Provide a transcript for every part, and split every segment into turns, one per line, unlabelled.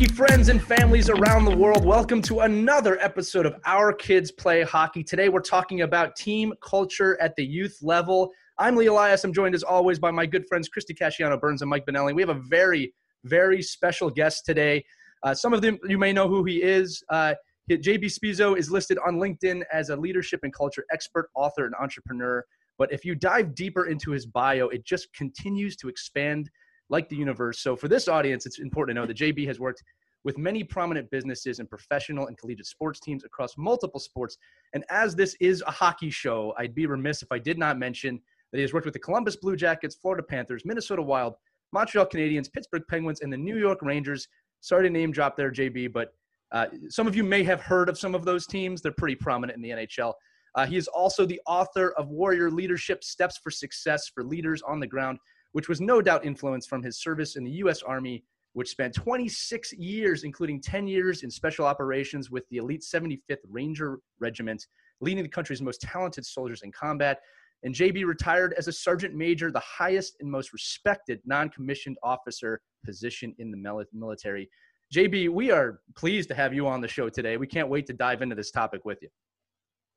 Hockey friends and families around the world. Welcome to another episode of Our Kids Play Hockey. Today, we're talking about team culture at the youth level. I'm Lee Elias. I'm joined as always by my good friends Christy Casciano Burns and Mike Benelli. We have a very, very special guest today. Uh, some of them you may know who he is. Uh, JB Spisso is listed on LinkedIn as a leadership and culture expert, author, and entrepreneur. But if you dive deeper into his bio, it just continues to expand like the universe. So for this audience, it's important to know that JB has worked with many prominent businesses and professional and collegiate sports teams across multiple sports. And as this is a hockey show, I'd be remiss if I did not mention that he has worked with the Columbus Blue Jackets, Florida Panthers, Minnesota Wild, Montreal Canadiens, Pittsburgh Penguins, and the New York Rangers. Sorry to name drop there, JB, but uh, some of you may have heard of some of those teams. They're pretty prominent in the NHL. Uh, he is also the author of Warrior Leadership Steps for Success for Leaders on the Ground, which was no doubt influenced from his service in the U.S. Army, which spent 26 years, including 10 years in special operations with the elite 75th Ranger Regiment, leading the country's most talented soldiers in combat. And JB retired as a sergeant major, the highest and most respected non commissioned officer position in the military. JB, we are pleased to have you on the show today. We can't wait to dive into this topic with you.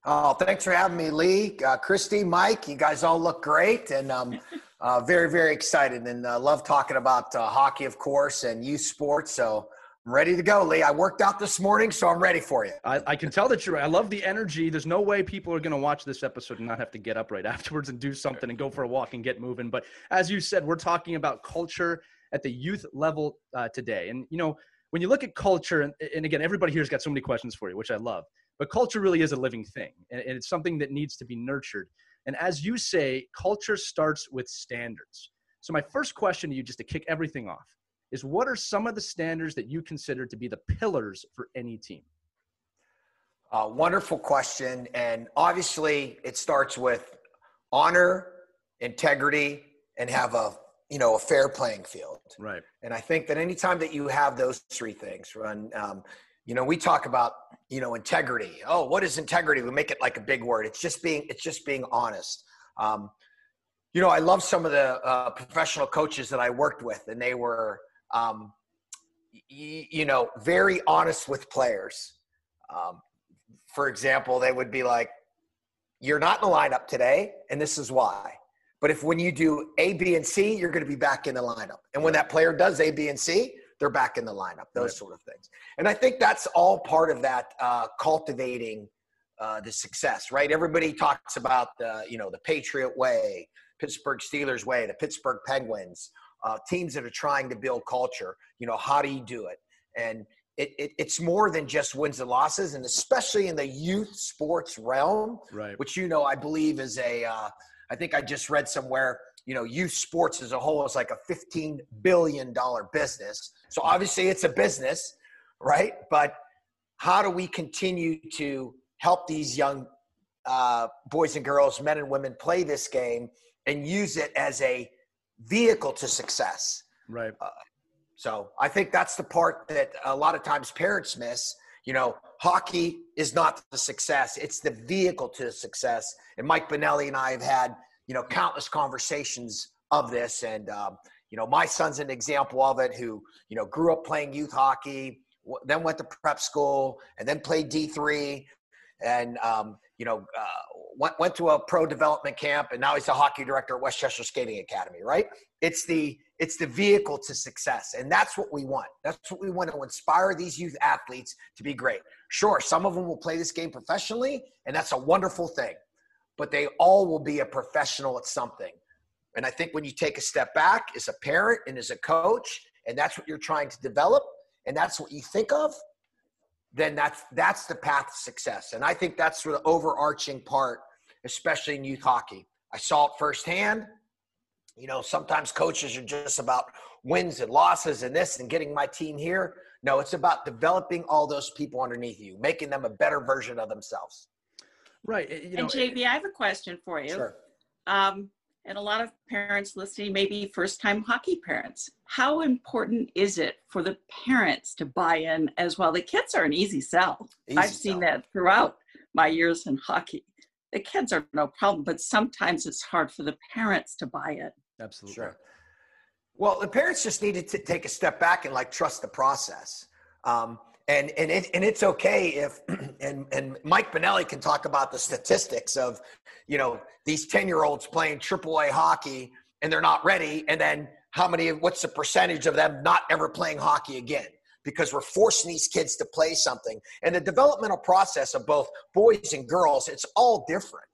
Oh, thanks for having me, Lee, uh, Christy, Mike. You guys all look great, and um, uh, very, very excited, and uh, love talking about uh, hockey, of course, and youth sports. So I'm ready to go, Lee. I worked out this morning, so I'm ready for you.
I, I can tell that you're. I love the energy. There's no way people are going to watch this episode and not have to get up right afterwards and do something and go for a walk and get moving. But as you said, we're talking about culture at the youth level uh, today, and you know when you look at culture, and, and again, everybody here's got so many questions for you, which I love. But culture really is a living thing, and it's something that needs to be nurtured. And as you say, culture starts with standards. So, my first question to you, just to kick everything off, is what are some of the standards that you consider to be the pillars for any team?
Uh, wonderful question. And obviously, it starts with honor, integrity, and have a you know a fair playing field.
Right.
And I think that anytime that you have those three things, run, um, you know, we talk about you know integrity. Oh what is integrity? We make it like a big word. It's just being it's just being honest. Um, you know i love some of the uh, professional coaches that i worked with and they were um, y- you know very honest with players. Um, for example they would be like you're not in the lineup today and this is why. But if when you do a b and c you're going to be back in the lineup. And when that player does a b and c they're back in the lineup, those right. sort of things. And I think that's all part of that uh, cultivating uh, the success, right? Everybody talks about the, you know, the Patriot way, Pittsburgh Steelers way, the Pittsburgh Penguins, uh, teams that are trying to build culture. You know, how do you do it? And it, it, it's more than just wins and losses, and especially in the youth sports realm,
right.
which you know I believe is a. Uh, I think I just read somewhere you know, youth sports as a whole is like a $15 billion business. So obviously it's a business, right? But how do we continue to help these young uh, boys and girls, men and women play this game and use it as a vehicle to success?
Right. Uh,
so I think that's the part that a lot of times parents miss. You know, hockey is not the success; it's the vehicle to success. And Mike Benelli and I have had you know, countless conversations of this. And, um, you know, my son's an example of it who, you know, grew up playing youth hockey, then went to prep school and then played D3. And, um, you know, uh, went, went to a pro development camp and now he's a hockey director at Westchester Skating Academy, right? It's the it's the vehicle to success. And that's what we want. That's what we want to inspire these youth athletes to be great. Sure, some of them will play this game professionally, and that's a wonderful thing. But they all will be a professional at something. And I think when you take a step back as a parent and as a coach, and that's what you're trying to develop, and that's what you think of, then that's that's the path to success. And I think that's the overarching part, especially in youth hockey. I saw it firsthand. You know, sometimes coaches are just about wins and losses and this and getting my team here. No, it's about developing all those people underneath you, making them a better version of themselves.
Right.
You know, and JB, I have a question for you. Sure. Um, and a lot of parents listening maybe first time hockey parents. How important is it for the parents to buy in as well? The kids are an easy sell. Easy I've seen that throughout my years in hockey. The kids are no problem, but sometimes it's hard for the parents to buy it.
Absolutely.
Sure. Well, the parents just needed to take a step back and like trust the process. Um, and and it, and it's okay if and and Mike Benelli can talk about the statistics of you know these 10 year olds playing AAA hockey and they're not ready. And then how many what's the percentage of them not ever playing hockey again? Because we're forcing these kids to play something. And the developmental process of both boys and girls it's all different.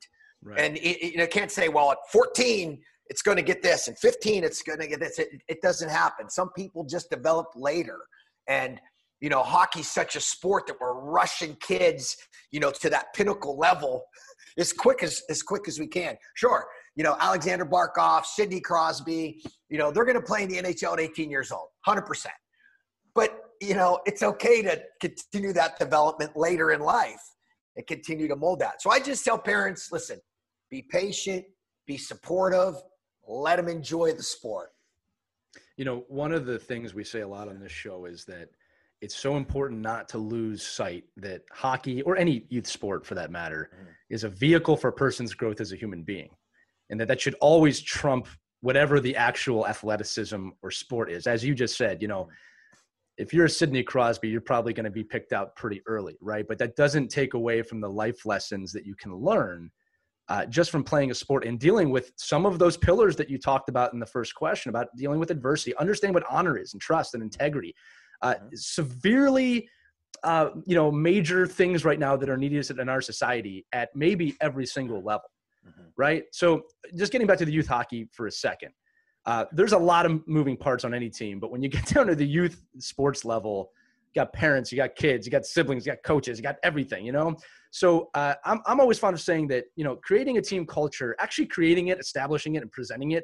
Right. and it, you know, can't say well at 14 it's going to get this. And 15 it's going to get this. It, it doesn't happen. Some people just develop later. And you know, hockey's such a sport that we're rushing kids, you know, to that pinnacle level as quick as as quick as we can. Sure, you know, Alexander Barkov, Sidney Crosby, you know, they're going to play in the NHL at 18 years old, 100%. But, you know, it's okay to continue that development later in life and continue to mold that. So I just tell parents, listen, be patient, be supportive, let them enjoy the sport.
You know, one of the things we say a lot on this show is that it's so important not to lose sight that hockey or any youth sport for that matter mm. is a vehicle for a person's growth as a human being and that that should always trump whatever the actual athleticism or sport is. As you just said you know if you're a sidney crosby you're probably going to be picked out pretty early right? But that doesn't take away from the life lessons that you can learn uh, just from playing a sport and dealing with some of those pillars that you talked about in the first question about dealing with adversity. Understand what honor is and trust and integrity uh, mm-hmm. severely uh, you know major things right now that are needed in our society at maybe every single level mm-hmm. right so just getting back to the youth hockey for a second uh, there's a lot of moving parts on any team but when you get down to the youth sports level you got parents you got kids you got siblings you got coaches you got everything you know so uh, I'm, I'm always fond of saying that you know creating a team culture actually creating it establishing it and presenting it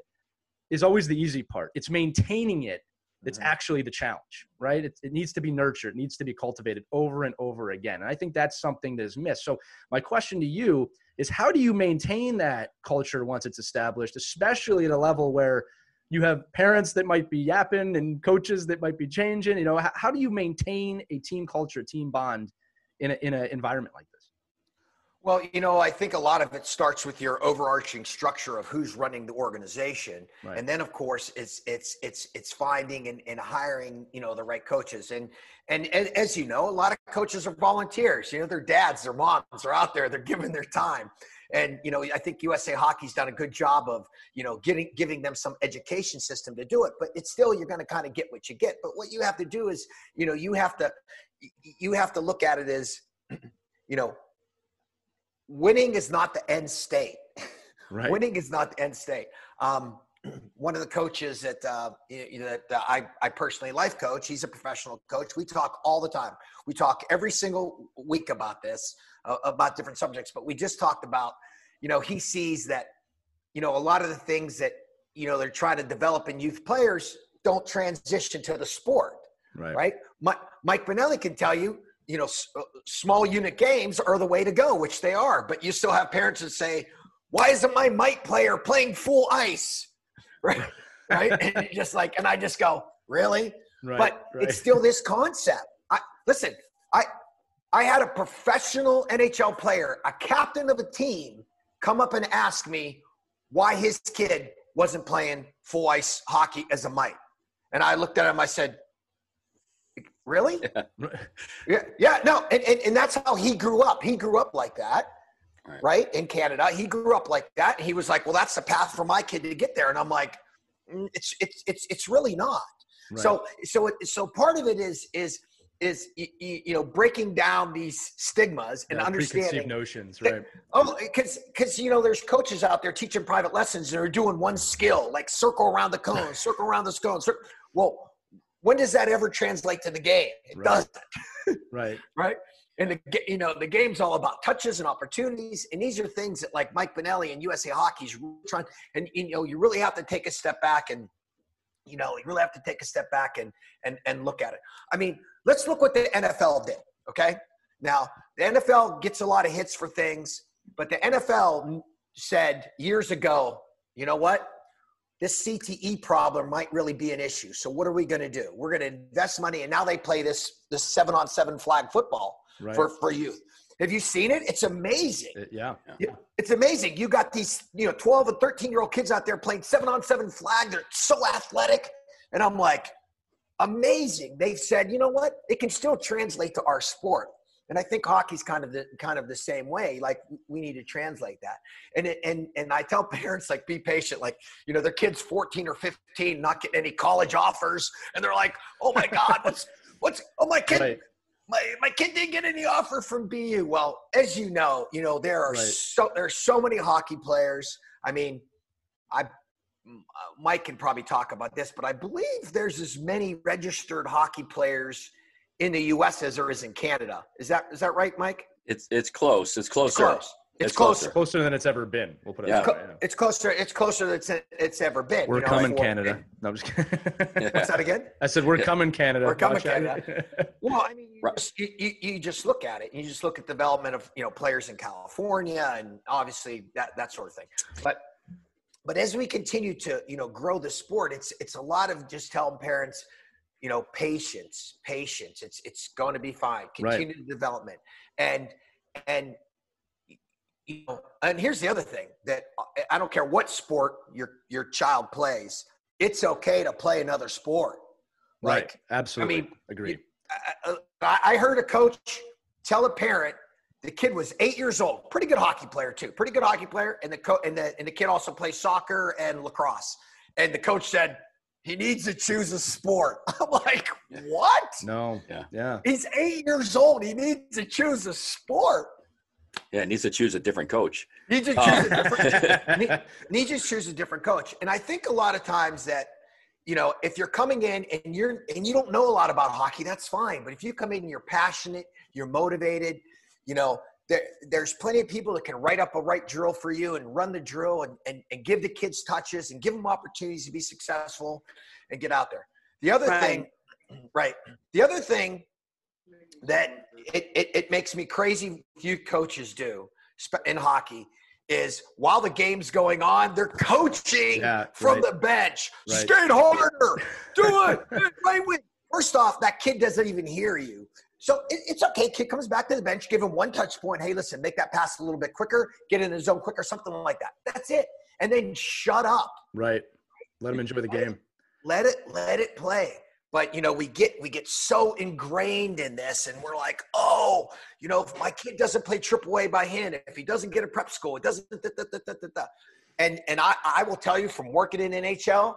is always the easy part it's maintaining it it's mm-hmm. actually the challenge, right? It, it needs to be nurtured, it needs to be cultivated over and over again. And I think that's something that is missed. So, my question to you is how do you maintain that culture once it's established, especially at a level where you have parents that might be yapping and coaches that might be changing? You know, how, how do you maintain a team culture, team bond in an in an environment like this?
Well, you know, I think a lot of it starts with your overarching structure of who's running the organization, right. and then of course it's it's it's it's finding and, and hiring you know the right coaches. And, and and as you know, a lot of coaches are volunteers. You know, their dads, their moms are out there. They're giving their time, and you know, I think USA Hockey's done a good job of you know getting giving them some education system to do it. But it's still you're going to kind of get what you get. But what you have to do is you know you have to you have to look at it as you know winning is not the end state. Right. winning is not the end state. Um, one of the coaches that uh, you know, that I, I personally life coach, he's a professional coach. We talk all the time. We talk every single week about this, uh, about different subjects. But we just talked about, you know, he sees that, you know, a lot of the things that you know they're trying to develop in youth players don't transition to the sport. Right. Right. Mike, Mike Benelli can tell you you know, s- uh, small unit games are the way to go, which they are. But you still have parents that say, "Why isn't my might player playing full ice?" Right, right, and just like, and I just go, "Really?" Right, but right. it's still this concept. I listen. I I had a professional NHL player, a captain of a team, come up and ask me why his kid wasn't playing full ice hockey as a mite. And I looked at him. I said, Really? Yeah. yeah, yeah no, and, and, and that's how he grew up. He grew up like that. right. right. in Canada. He grew up like that. He was like, well, that's the path for my kid to get there. And I'm like, mm, it's, it's, it's, it's really not. Right. So, so, it, so part of it is, is, is you, you, know breaking down these stigmas and yeah, understanding
notions right that,
oh because because you know there's coaches out there teaching private lessons and are doing one skill like circle around the cone circle around the cone circle. well when does that ever translate to the game it right. doesn't
right
right and the you know the game's all about touches and opportunities, and these are things that like Mike Benelli and USA Hockey's trying. And you know you really have to take a step back and you know you really have to take a step back and and and look at it. I mean, let's look what the NFL did. Okay, now the NFL gets a lot of hits for things, but the NFL said years ago, you know what? This CTE problem might really be an issue. So what are we going to do? We're going to invest money, and now they play this this seven on seven flag football right. for, for youth. Have you seen it? It's amazing.
It, yeah.
It's amazing. You got these, you know, 12 and 13 year old kids out there playing seven on seven flag. They're so athletic. And I'm like, amazing. They've said, you know what? It can still translate to our sport. And I think hockey's kind of the kind of the same way. Like we need to translate that. And it, and and I tell parents like be patient. Like you know their kids 14 or 15 not getting any college offers, and they're like, oh my god, what's what's oh my kid right my, my kid didn't get any offer from BU. Well, as you know, you know there are right. so there are so many hockey players. I mean, I uh, Mike can probably talk about this, but I believe there's as many registered hockey players in the U.S. as there is in Canada. Is that is that right, Mike?
It's it's close. It's closer. It's
close. It's,
it's closer. closer than it's ever been. We'll put it. Yeah. That way,
yeah. It's closer. It's closer than it's, it's ever been.
We're you know, coming, like, Canada. No, I'm just
kidding. What's that again?
I said we're coming, Canada.
We're coming, Canada. well, I mean, you, right. just, you, you, just look at it. You just look at development of you know players in California and obviously that that sort of thing. But but as we continue to you know grow the sport, it's it's a lot of just telling parents, you know, patience, patience. It's it's going to be fine. Continue right. development and and you know, and here's the other thing that uh, I don't care what sport your your child plays, it's okay to play another sport.
Like, right. Absolutely. I mean, agreed.
Uh, I, I heard a coach tell a parent the kid was eight years old, pretty good hockey player too, pretty good hockey player, and the co- and the and the kid also plays soccer and lacrosse. And the coach said he needs to choose a sport. I'm like, what?
No. Yeah. Yeah.
He's eight years old. He needs to choose a sport.
Yeah, needs to choose a different coach.
Needs to choose uh, a different. need, needs to choose a different coach. And I think a lot of times that, you know, if you're coming in and you're and you don't know a lot about hockey, that's fine. But if you come in and you're passionate, you're motivated, you know, there, there's plenty of people that can write up a right drill for you and run the drill and, and, and give the kids touches and give them opportunities to be successful and get out there. The other right. thing, right? The other thing that it, it, it makes me crazy few coaches do in hockey is while the game's going on, they're coaching yeah, from right. the bench. Right. Skate harder, do it. right First off, that kid doesn't even hear you. So it, it's okay. Kid comes back to the bench, give him one touch point. Hey, listen, make that pass a little bit quicker, get in the zone quicker, something like that. That's it. And then shut up.
Right. Let him enjoy the game.
Let it let it play but you know we get we get so ingrained in this and we're like oh you know if my kid doesn't play triple a by hand if he doesn't get a prep school it doesn't da, da, da, and and I, I will tell you from working in nhl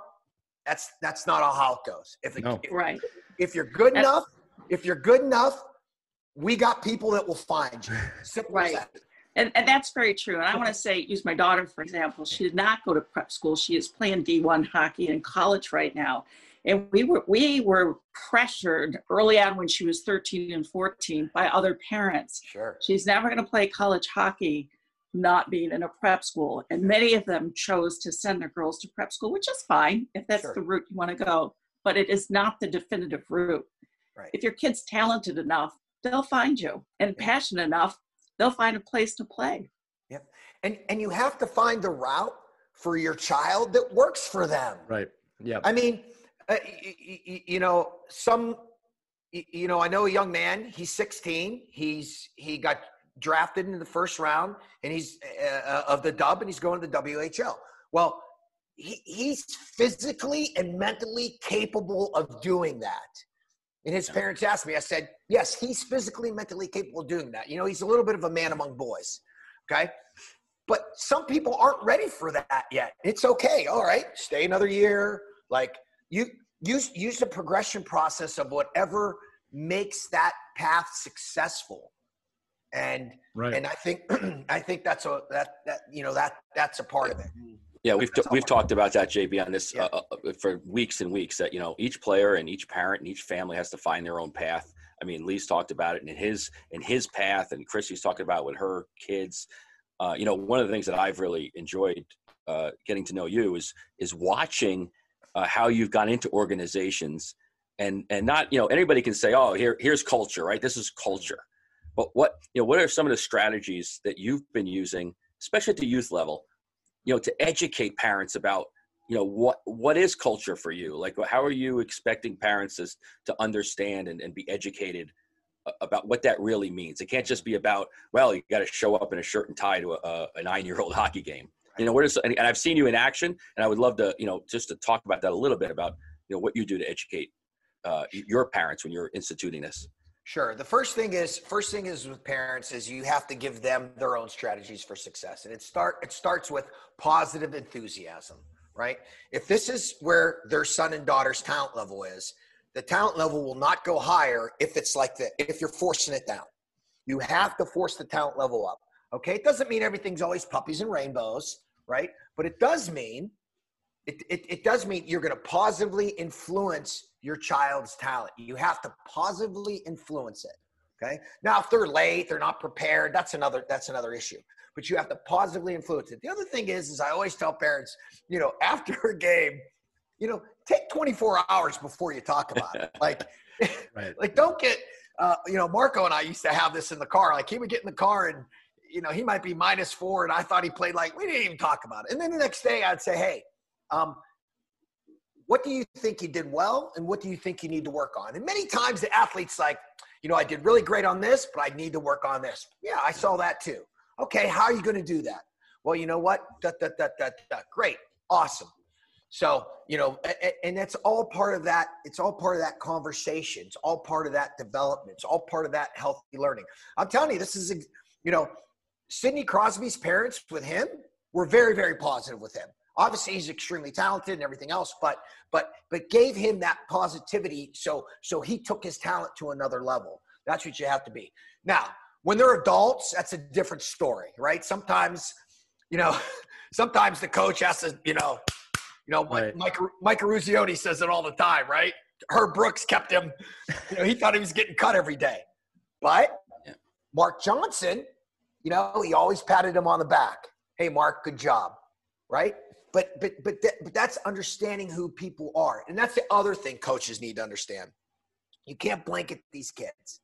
that's that's not how it goes if, it,
no.
if
right
if you're good that's, enough if you're good enough we got people that will find you. Simple
right. and, and that's very true. And I want to say, use my daughter, for example. She did not go to prep school. She is playing D1 hockey in college right now. And we were we were pressured early on when she was 13 and 14 by other parents.
Sure.
She's never going to play college hockey not being in a prep school. And many of them chose to send their girls to prep school which is fine if that's sure. the route you want to go. But it is not the definitive route
right.
if your kid's talented enough they'll find you and yeah. passionate enough they'll find a place to play
yep and and you have to find the route for your child that works for them
right yeah
i mean uh, you, you know, some, you know, I know a young man. He's 16. He's he got drafted in the first round, and he's uh, uh of the Dub, and he's going to the WHL. Well, he, he's physically and mentally capable of doing that. And his parents asked me. I said, "Yes, he's physically, mentally capable of doing that. You know, he's a little bit of a man among boys." Okay. But some people aren't ready for that yet. It's okay. All right. Stay another year. Like you use use the progression process of whatever makes that path successful. And right. and I think I think that's a that that you know that that's a part of it. Mm-hmm.
Yeah, we've t- we've talked about that, JB, on this yeah. uh, uh, for weeks and weeks. That you know, each player and each parent and each family has to find their own path. I mean, Lee's talked about it in his in his path, and Chrissy's talking about with her kids. Uh, you know, one of the things that I've really enjoyed uh, getting to know you is is watching uh, how you've gone into organizations and and not you know anybody can say oh here here's culture right this is culture but what you know what are some of the strategies that you've been using especially at the youth level you know to educate parents about you know what what is culture for you? Like how are you expecting parents to, to understand and, and be educated about what that really means? It can't just be about well you got to show up in a shirt and tie to a, a nine year old hockey game. You know what is and i've seen you in action and i would love to you know just to talk about that a little bit about you know what you do to educate uh, your parents when you're instituting this
Sure. The first thing is first thing is with parents is you have to give them their own strategies for success. And it start it starts with positive enthusiasm, right? If this is where their son and daughter's talent level is, the talent level will not go higher if it's like that, if you're forcing it down. You have to force the talent level up. Okay. It doesn't mean everything's always puppies and rainbows, right? But it does mean it, it, it does mean you're going to positively influence your child's talent. You have to positively influence it. Okay. Now, if they're late, they're not prepared. That's another. That's another issue. But you have to positively influence it. The other thing is, is I always tell parents, you know, after a game, you know, take 24 hours before you talk about it. Like, right. like don't get. Uh, you know, Marco and I used to have this in the car. Like he would get in the car and, you know, he might be minus four, and I thought he played like we didn't even talk about it. And then the next day, I'd say, hey, um, what do you think you did well and what do you think you need to work on? And many times the athletes like you know i did really great on this but i need to work on this. Yeah i saw that too. Okay how are you going to do that? Well you know what? Da, da, da, da, da. great. Awesome. So you know and that's all part of that it's all part of that conversation. It's all part of that development. It's all part of that healthy learning. I'm telling you this is you know sidney crosby's parents with him were very very positive with him obviously he's extremely talented and everything else but but but gave him that positivity so so he took his talent to another level. That's what you have to be. Now when they're adults that's a different story right? Sometimes you know sometimes the coach has to you know you know right. mike mike Eruzione says it all the time right? Herb brooks kept him you know he thought he was getting cut every day. But yeah. mark johnson you know he always patted him on the back. Hey mark good job right but but but, that, but that's understanding who people are. And that's the other thing coaches need to understand. You can't blanket these kids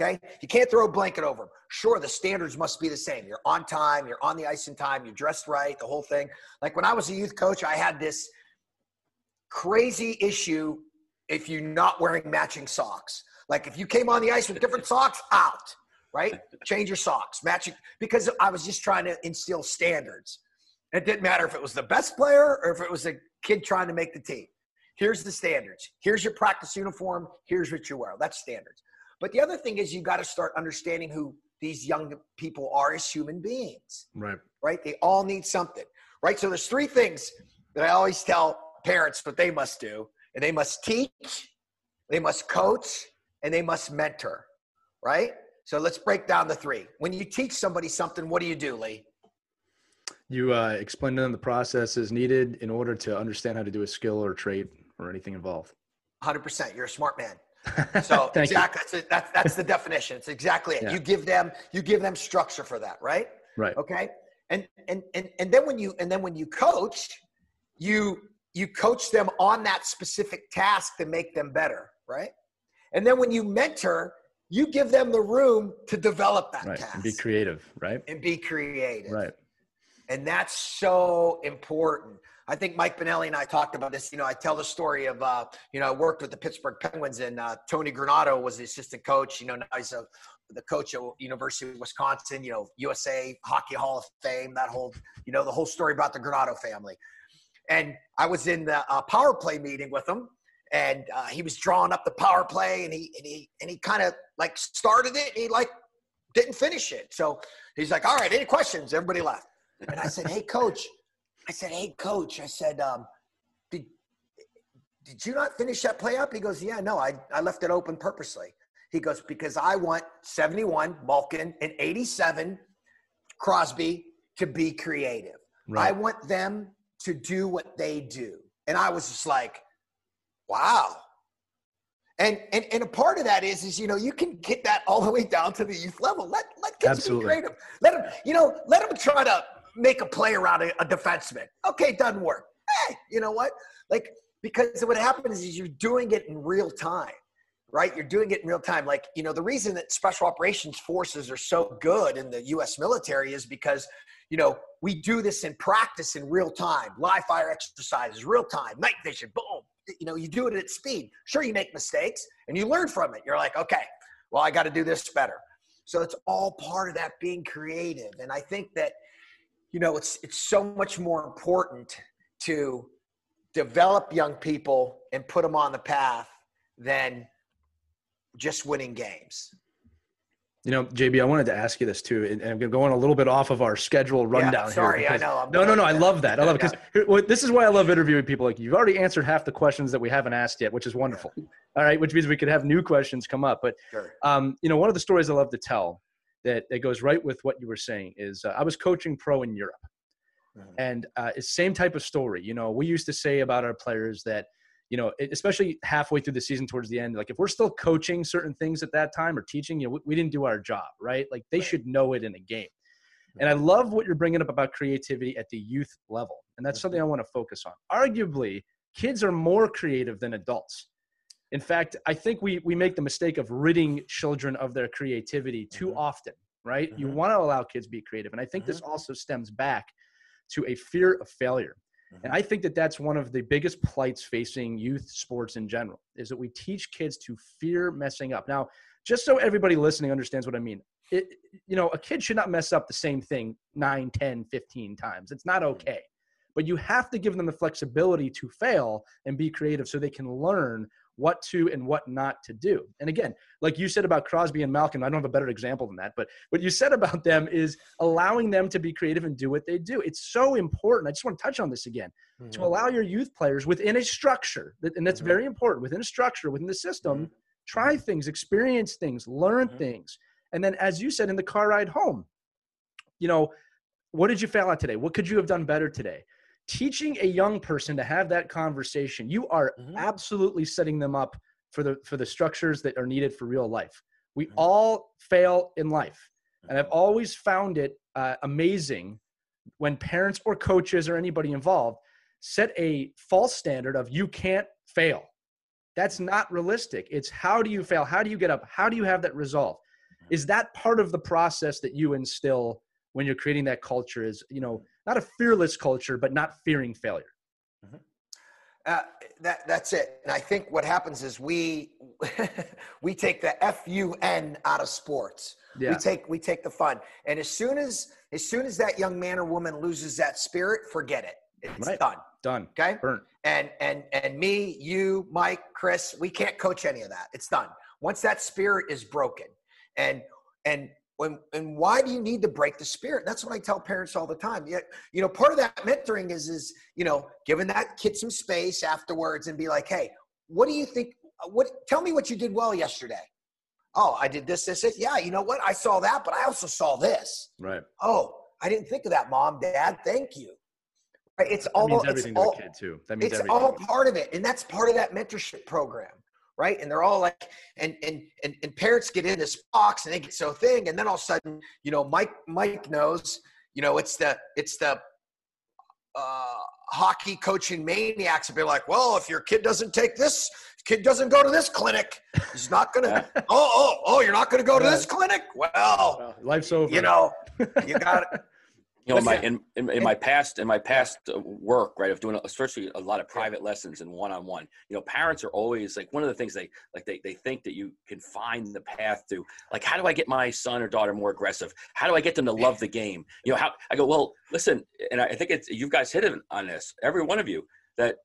okay? You can't throw a blanket over them sure the standards must be the same. You're on time you're on the ice in time you're dressed right the whole thing. Like when i was a youth coach i had this crazy issue if you're not wearing matching socks. Like if you came on the ice with different socks out right? Change your socks matching because i was just trying to instill standards it didn't matter if it was the best player or if it was a kid trying to make the team. Here's the standards. Here's your practice uniform. Here's what you wear. That's standards. But the other thing is you got to start understanding who these young people are as human beings.
Right.
Right. They all need something. Right. So there's three things that I always tell parents what they must do, and they must teach, they must coach, and they must mentor. Right. So let's break down the three. When you teach somebody something, what do you do, Lee?
You uh, explain to them the processes needed in order to understand how to do a skill or trade or anything involved.
100%. You're a smart man. So exactly, that's, that's, that's the definition. It's exactly it. Yeah. You give them you give them structure for that, right?
Right.
Okay. And and and and then when you and then when you coach, you you coach them on that specific task to make them better, right? And then when you mentor, you give them the room to develop that
right.
task.
And be creative, right?
And be creative.
Right.
And that's so important. I think Mike Benelli and I talked about this. You know, I tell the story of, uh, you know, I worked with the Pittsburgh Penguins and uh, Tony Granato was the assistant coach. You know, now he's a, the coach at University of Wisconsin, you know, USA Hockey Hall of Fame, that whole, you know, the whole story about the Granato family. And I was in the uh, power play meeting with him and uh, he was drawing up the power play and he, and he, and he kind of like started it. he like didn't finish it. So he's like, all right, any questions? Everybody left. And I said, hey, coach. I said, hey, coach. I said, um, did, did you not finish that play up? He goes, yeah, no, I, I left it open purposely. He goes, because I want 71, Malkin, and 87, Crosby, to be creative. Right. I want them to do what they do. And I was just like, wow. And, and and a part of that is is you know you can get that all the way down to the youth level. Let let kids Absolutely. be creative. Let them you know let them try to make a play around a, a defenseman. Okay, doesn't work. Hey, you know what? Like because what happens is you're doing it in real time right? You're doing it in real time. Like, you know, the reason that special operations forces are so good in the US military is because, you know, we do this in practice in real time, live fire exercises, real time, night vision, boom. You know, you do it at speed. Sure, you make mistakes and you learn from it. You're like, okay, well, I got to do this better. So it's all part of that being creative. And I think that, you know, it's it's so much more important to develop young people and put them on the path than just winning games.
You know, JB, I wanted to ask you this too, and I'm going a little bit off of our schedule rundown
yeah, sorry,
here.
Sorry, I know. I'm
no, no, no. I love that. I love it because this is why I love interviewing people. Like you've already answered half the questions that we haven't asked yet, which is wonderful. All right, which means we could have new questions come up. But sure. um, you know, one of the stories I love to tell that that goes right with what you were saying is uh, I was coaching pro in Europe, mm-hmm. and uh, it's same type of story. You know, we used to say about our players that you know, especially halfway through the season towards the end, like if we're still coaching certain things at that time or teaching, you know, we, we didn't do our job, right? Like they should know it in a game. And I love what you're bringing up about creativity at the youth level. And that's something I want to focus on. Arguably, kids are more creative than adults. In fact, I think we, we make the mistake of ridding children of their creativity too mm-hmm. often, right? Mm-hmm. You want to allow kids be creative. And I think mm-hmm. this also stems back to a fear of failure. And I think that that's one of the biggest plights facing youth sports in general is that we teach kids to fear messing up. Now, just so everybody listening understands what I mean, it, you know, a kid should not mess up the same thing 9, 10, 15 times. It's not okay. But you have to give them the flexibility to fail and be creative so they can learn what to and what not to do. And again, like you said about Crosby and Malkin, I don't have a better example than that, but what you said about them is allowing them to be creative and do what they do. It's so important. I just want to touch on this again mm-hmm. to allow your youth players within a structure, and that's mm-hmm. very important, within a structure, within the system, mm-hmm. try things, experience things, learn mm-hmm. things. And then, as you said in the car ride home, you know, what did you fail at today? What could you have done better today? Teaching a young person to have that conversation you are mm-hmm. absolutely setting them up for the for the structures that are needed for real life we mm-hmm. all fail in life and i've mm-hmm. always found it uh, amazing when parents or coaches or anybody involved set a false standard of you can't fail that's mm-hmm. not realistic it's how do you fail how do you get up how do you have that resolve is mm-hmm. that part of the process that you instill when you're creating that culture is you know not a fearless culture, but not fearing failure. Mm-hmm.
Uh, that that's it. And I think what happens is we we take the fun out of sports. Yeah. We take we take the fun, and as soon as as soon as that young man or woman loses that spirit, forget it. It's right. done.
Done.
Okay.
Burnt.
And and and me, you, Mike, Chris, we can't coach any of that. It's done. Once that spirit is broken, and and when and why do you need to break the spirit? That's what i tell parents all the time. Yet, you know part of that mentoring is is you know giving that kid some space afterwards and be like hey what do you think uh, what tell me what you did well yesterday. Oh i did this this this. Yeah you know what? I saw that but i also saw this.
Right.
Oh i didn't think of that mom dad thank you. Right it's all
that means everything
it's
to
all,
kid too. That means
it's
everything.
all part of it and that's part of that mentorship program right? And they're all like, and and and, and parents get in this box and they get so thing, and then all of a sudden, you know, Mike Mike knows, you know, it's the it's the uh, hockey coaching maniacs and be like, well, if your kid doesn't take this, kid doesn't go to this clinic, he's not gonna. oh, oh, oh, you're not gonna go to this clinic? Well, well
life's over.
You know, you got
you know, in my in, in, in, my past in my past uh, work, right, of doing especially a lot of private lessons and one on one. You know, parents are always like one of the things they like they they think that you can find the path to like how do I get my son or daughter more aggressive? How do I get them to love the game? You know, how I go well. Listen, and I think it's you guys hit it on this. Every one of you that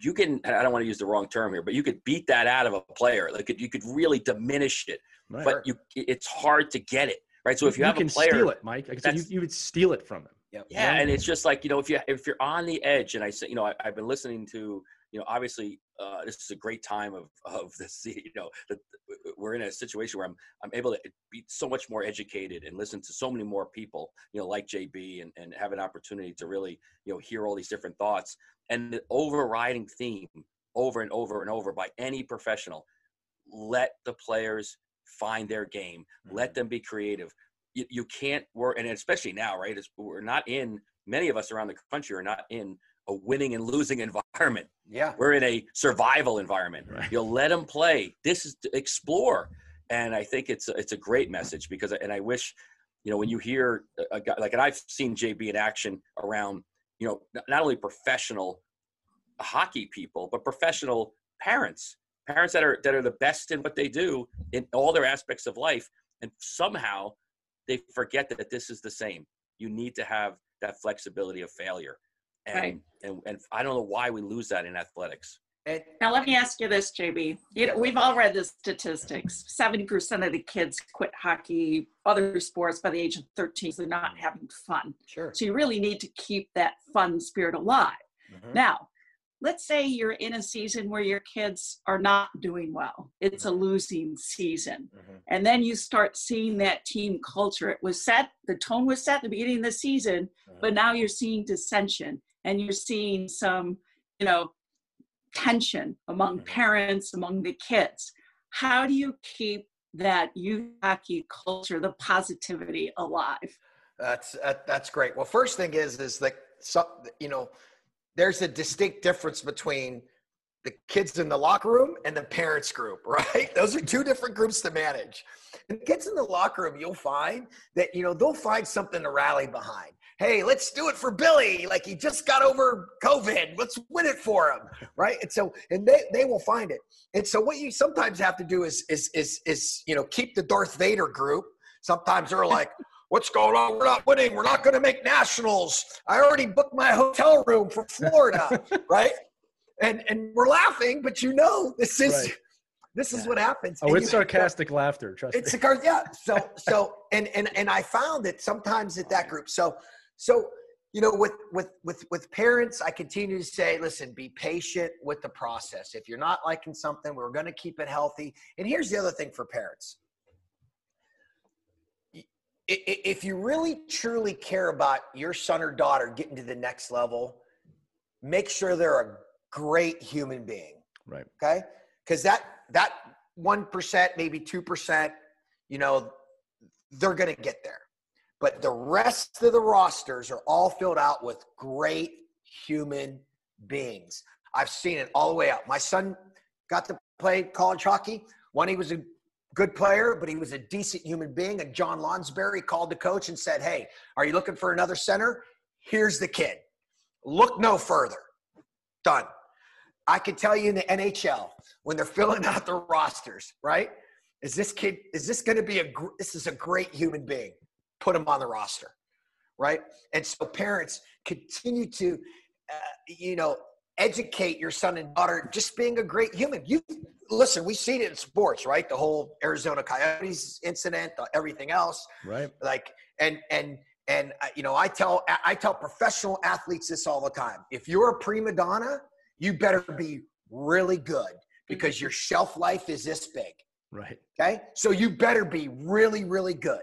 you can i don't want to use the wrong term here but you could beat that out of a player like you could really diminish it right. but you it's hard to get it right? So if you,
you
have
can
a player,
steal it, Mike. Like I you, you would steal it from them.
Yep.
Yeah, and it's just like you know, if you if you're on the edge, and I say, you know, I, have been listening to, you know, obviously uh, this is a great time of of this. You know, that we're in a situation where I'm I'm able to be so much more educated and listen to so many more people, you know, like JB, and and have an opportunity to really you know hear all these different thoughts. And the overriding theme, over and over and over, by any professional, let the players find their game, let mm-hmm. them be creative you, you can't work, and especially now, right? Is we're not in many of us around the country are not in a winning and losing environment.
Yeah,
we're in a survival environment. Right. You'll let them play. This is to explore, and I think it's it's a great message because, and I wish, you know, when you hear a guy like, and I've seen JB in action around, you know, not only professional hockey people, but professional parents, parents that are that are the best in what they do in all their aspects of life, and somehow they forget that this is the same. You need to have that flexibility of failure. And, right. and, and I don't know why we lose that in athletics.
Now let me ask you this, JB. You know, we've all read the statistics. Seventy percent of the kids quit hockey, other sports by the age of thirteen. So they're not having fun.
Sure.
So you really need to keep that fun spirit alive. Mm-hmm. Now, let's say you're in a season where your kids are not doing well it's a mm-hmm. losing season mm-hmm. and then you start seeing that team culture it was set the tone was set at the beginning of the season mm-hmm. but now you're seeing dissension and you're seeing some you know tension among mm-hmm. parents among the kids how do you keep that youth hockey culture the positivity alive
that's that's great well first thing is is that so, you know there's a distinct difference between the kids in the locker room and the parents group, right? Those are two different groups to manage. And kids in the locker room, you'll find that, you know, they'll find something to rally behind. Hey, let's do it for Billy. Like he just got over COVID. Let's win it for him. Right. And so, and they, they will find it. And so what you sometimes have to do is, is, is, is, you know, keep the Darth Vader group. Sometimes they're like, What's going on? We're not winning. We're not going to make nationals. I already booked my hotel room for Florida, right? And and we're laughing, but you know this is right. this is yeah. what happens.
Oh,
and
it's you, sarcastic laughter. Trust
it's
me.
car. Yeah. So so and and and I found that sometimes at that group. So so you know with with with with parents i continue to say listen be patient with the process if you're not liking something we're going to keep it healthy and here's the other thing for parents if you really truly care about your son or daughter getting to the next level, make sure they're a great human being.
Right.
Okay. Because that that one percent, maybe two percent, you know, they're going to get there. But the rest of the rosters are all filled out with great human beings. I've seen it all the way up. My son got to play college hockey. One, he was a good player, but he was a decent human being. And John Lonsberry called the coach and said, Hey, are you looking for another center? Here's the kid. Look no further. Done. I can tell you in the NHL when they're filling out the rosters, right? Is this kid, is this going to be a, this is a great human being. Put him on the roster, right? And so parents continue to, uh, you know, educate your son and daughter just being a great human. You listen, we see it in sports, right? The whole Arizona Coyotes incident, everything else,
right?
Like, and and and uh, you know, I tell I tell professional athletes this all the time. If you're a prima donna, you better be really good because your shelf life is this big.
Right.
Okay. So you better be really, really good.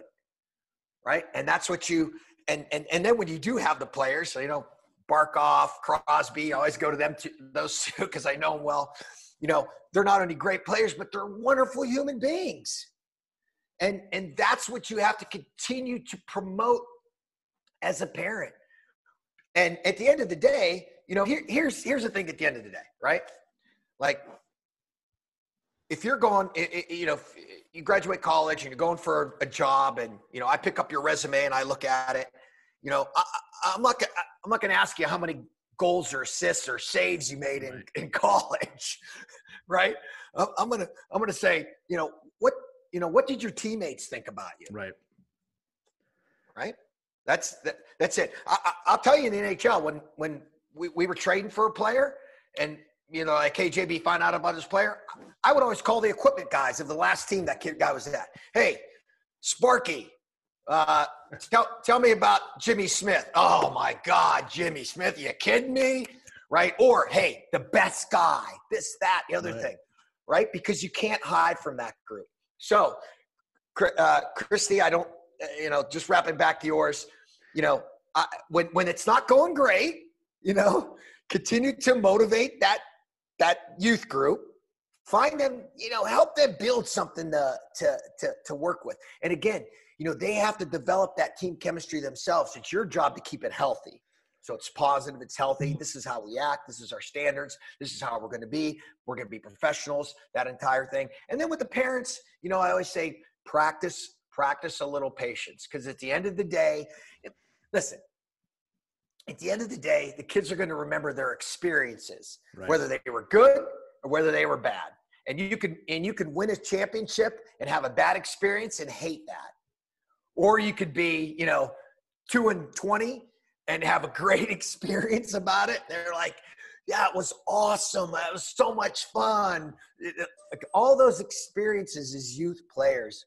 Right. And that's what you and and and then when you do have the players, so you know, Barkov, Crosby, I always go to them to those two because I know them well you know, they're not only great players, but they're wonderful human beings. And, and that's what you have to continue to promote as a parent. And at the end of the day, you know, here, here's, here's the thing at the end of the day, right? Like, if you're going, you know, you graduate college and you're going for a job and, you know, I pick up your resume and I look at it, you know, I, am not, I'm not going to ask you how many goals or assists or saves you made in, right. in college, right? I'm gonna I'm gonna say, you know, what you know, what did your teammates think about you?
Right.
Right. That's that, that's it. I, will tell you in the NHL when when we, we were trading for a player and you know like KJB find out about his player, I would always call the equipment guys of the last team that kid guy was at. Hey, Sparky, Uh, tell, tell me about Jimmy Smith. Oh my God, Jimmy Smith. You kidding me? Right? Or, hey, the best guy, this, that, the other right. thing, right? Because you can't hide from that group. So, uh, Christy, I don't, uh, you know, just wrapping back to yours, you know, I, when, when it's not going great, you know, continue to motivate that, that youth group find them you know help them build something to, to to to work with. And again you know they have to develop that team chemistry themselves. It's your job to keep it healthy. So it's positive it's healthy. Mm-hmm. this is how we act. This is our standards. This is how we're going to be. We're going to be professionals that entire thing. And then with the parents you know i always say practice practice a little patience. Because at the end of the day listen at the end of the day the kids are going to remember their experiences right. whether they were good or whether they were bad. And you can and you can win a championship and have a bad experience and hate that. Or you could be you know 2 and 20 and have a great experience about it. They're like yeah it was awesome. It was so much fun. All those experiences as youth players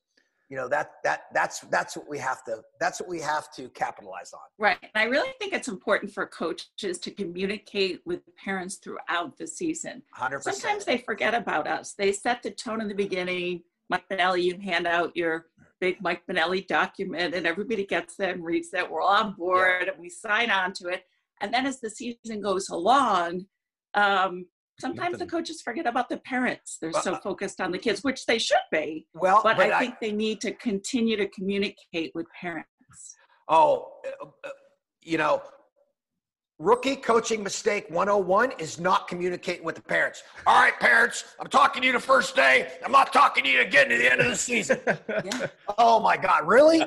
you know that that that's that's what we have to that's what we have to capitalize on.
Right and i really think it's important for coaches to communicate with parents throughout the season.
100%.
sometimes they forget about us. They set the tone in the beginning mike Benelli, you hand out your big mike Benelli document and everybody gets that and reads that we're all on board yeah. and we sign on to it. And then as the season goes along um, sometimes the coaches forget about the parents. They're so uh, focused on the kids, which they should be. Well, but, but I think I, they need to continue to communicate with parents.
Oh, uh, uh, you know, rookie coaching mistake 101 is not communicating with the parents. All right, parents, I'm talking to you the first day. I'm not talking to you again to the end of the season. yeah. Oh my God, really?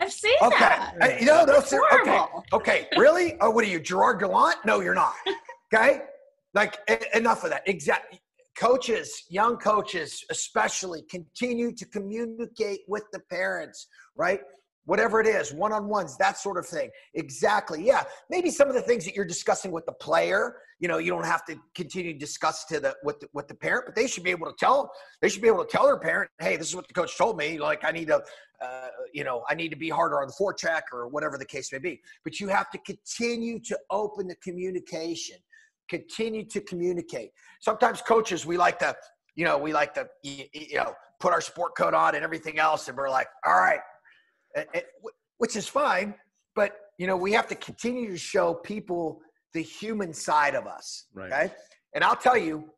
I've seen
okay.
that.
Okay. You know, no, okay. Okay. Really? Oh, what are you, Gerard Gallant? No, you're not. Okay. Like enough of that. Exactly. Coaches, young coaches, especially, continue to communicate with the parents, right? Whatever it is, one on ones, that sort of thing. Exactly. Yeah. Maybe some of the things that you're discussing with the player, you know, you don't have to continue to discuss to the with the, with the parent, but they should be able to tell. They should be able to tell their parent, "Hey, this is what the coach told me. Like, I need to, uh, you know, I need to be harder on the forecheck or whatever the case may be." But you have to continue to open the communication continue to communicate. Sometimes coaches, we like to, you know, we like to, you know, put our sport coat on and everything else, and we're like, all right, which is fine, but you know, we have to continue to show people the human side of us. Right. Okay. And I'll tell you,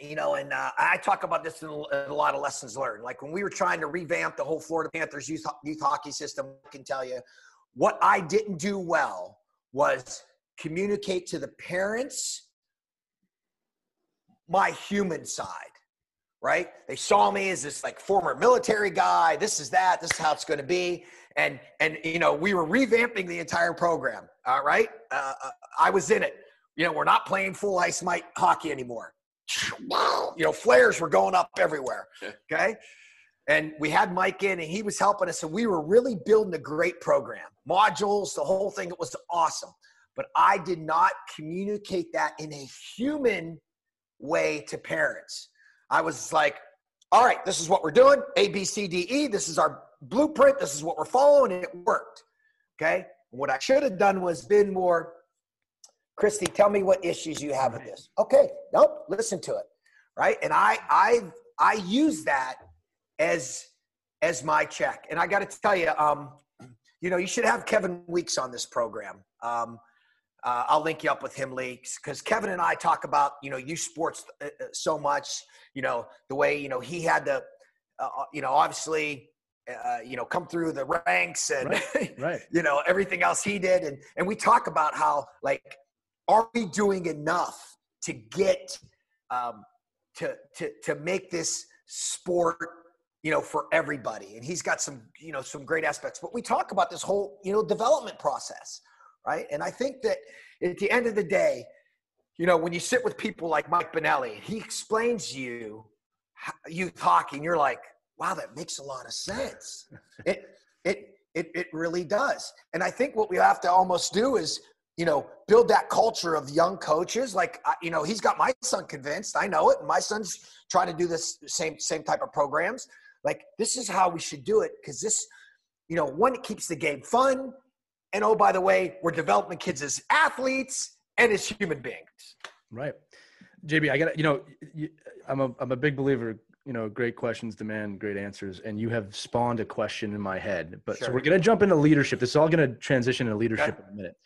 you know, and uh, I talk about this in a, lot of lessons learned. Like when we were trying to revamp the whole Florida Panthers youth, youth hockey system, I can tell you what I didn't do well was communicate to the parents my human side right? They saw me as this like former military guy this is that this is how it's going to be. And and you know we were revamping the entire program all right? Uh, uh, i was in it. You know we're not playing full ice mite hockey anymore. You know flares were going up everywhere okay? And we had mike in and he was helping us and we were really building a great program. Modules the whole thing it was awesome but I did not communicate that in a human way to parents. I was like, all right, this is what we're doing A, B, C, D, E. This is our blueprint. This is what we're following. And it worked. Okay. What I should have done was been more, Christy, tell me what issues you have with this. Okay. Nope. Listen to it. Right. And I, I, I use that as, as my check. And I got to tell you, um, you know, you should have Kevin Weekes on this program. Um, uh, I'll link you up with him, Leaks, because Kevin and I talk about you know you sports uh, uh, so much. You know the way you know he had to, uh, uh you know, obviously, uh, you know, come through the ranks and right, right. you know everything else he did, and and we talk about how like are we doing enough to get um, to to to make this sport you know for everybody and he's got some you know some great aspects but we talk about this whole you know development process right? And I think that at the end of the day, you know, when you sit with people like Mike Benelli, he explains you youth hockey, and you're like, wow, that makes a lot of sense. it it it it really does. And I think what we have to almost do is you know build that culture of young coaches like you know he's got my son convinced i know it and my son's trying to do this same same type of programs like this is how we should do it because this you know, one, it keeps the game fun. And oh, by the way, we're developing kids as athletes and as human beings.
Right. JB, I got you know, I'm a I'm a big believer. You know, great questions demand great answers, and you have spawned a question in my head. But sure. so we're gonna jump into leadership. This is all gonna transition into leadership okay. in a minute.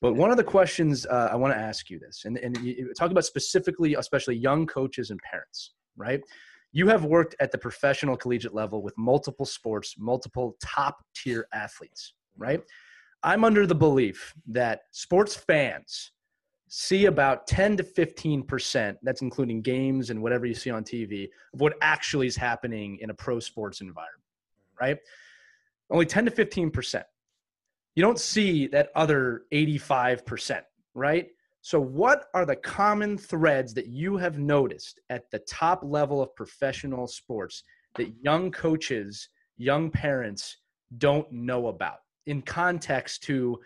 But one of the questions uh, I want to ask you this, and and you talk about specifically, especially young coaches and parents, right? You have worked at the professional collegiate level with multiple sports, multiple top tier athletes, right? I'm under the belief that sports fans see about 10 to 15%, that's including games and whatever you see on TV, of what actually is happening in a pro sports environment, right? Only 10 to 15%. You don't see that other 85%, right? So, what are the common threads that you have noticed at the top level of professional sports that young coaches, young parents don't know about in context to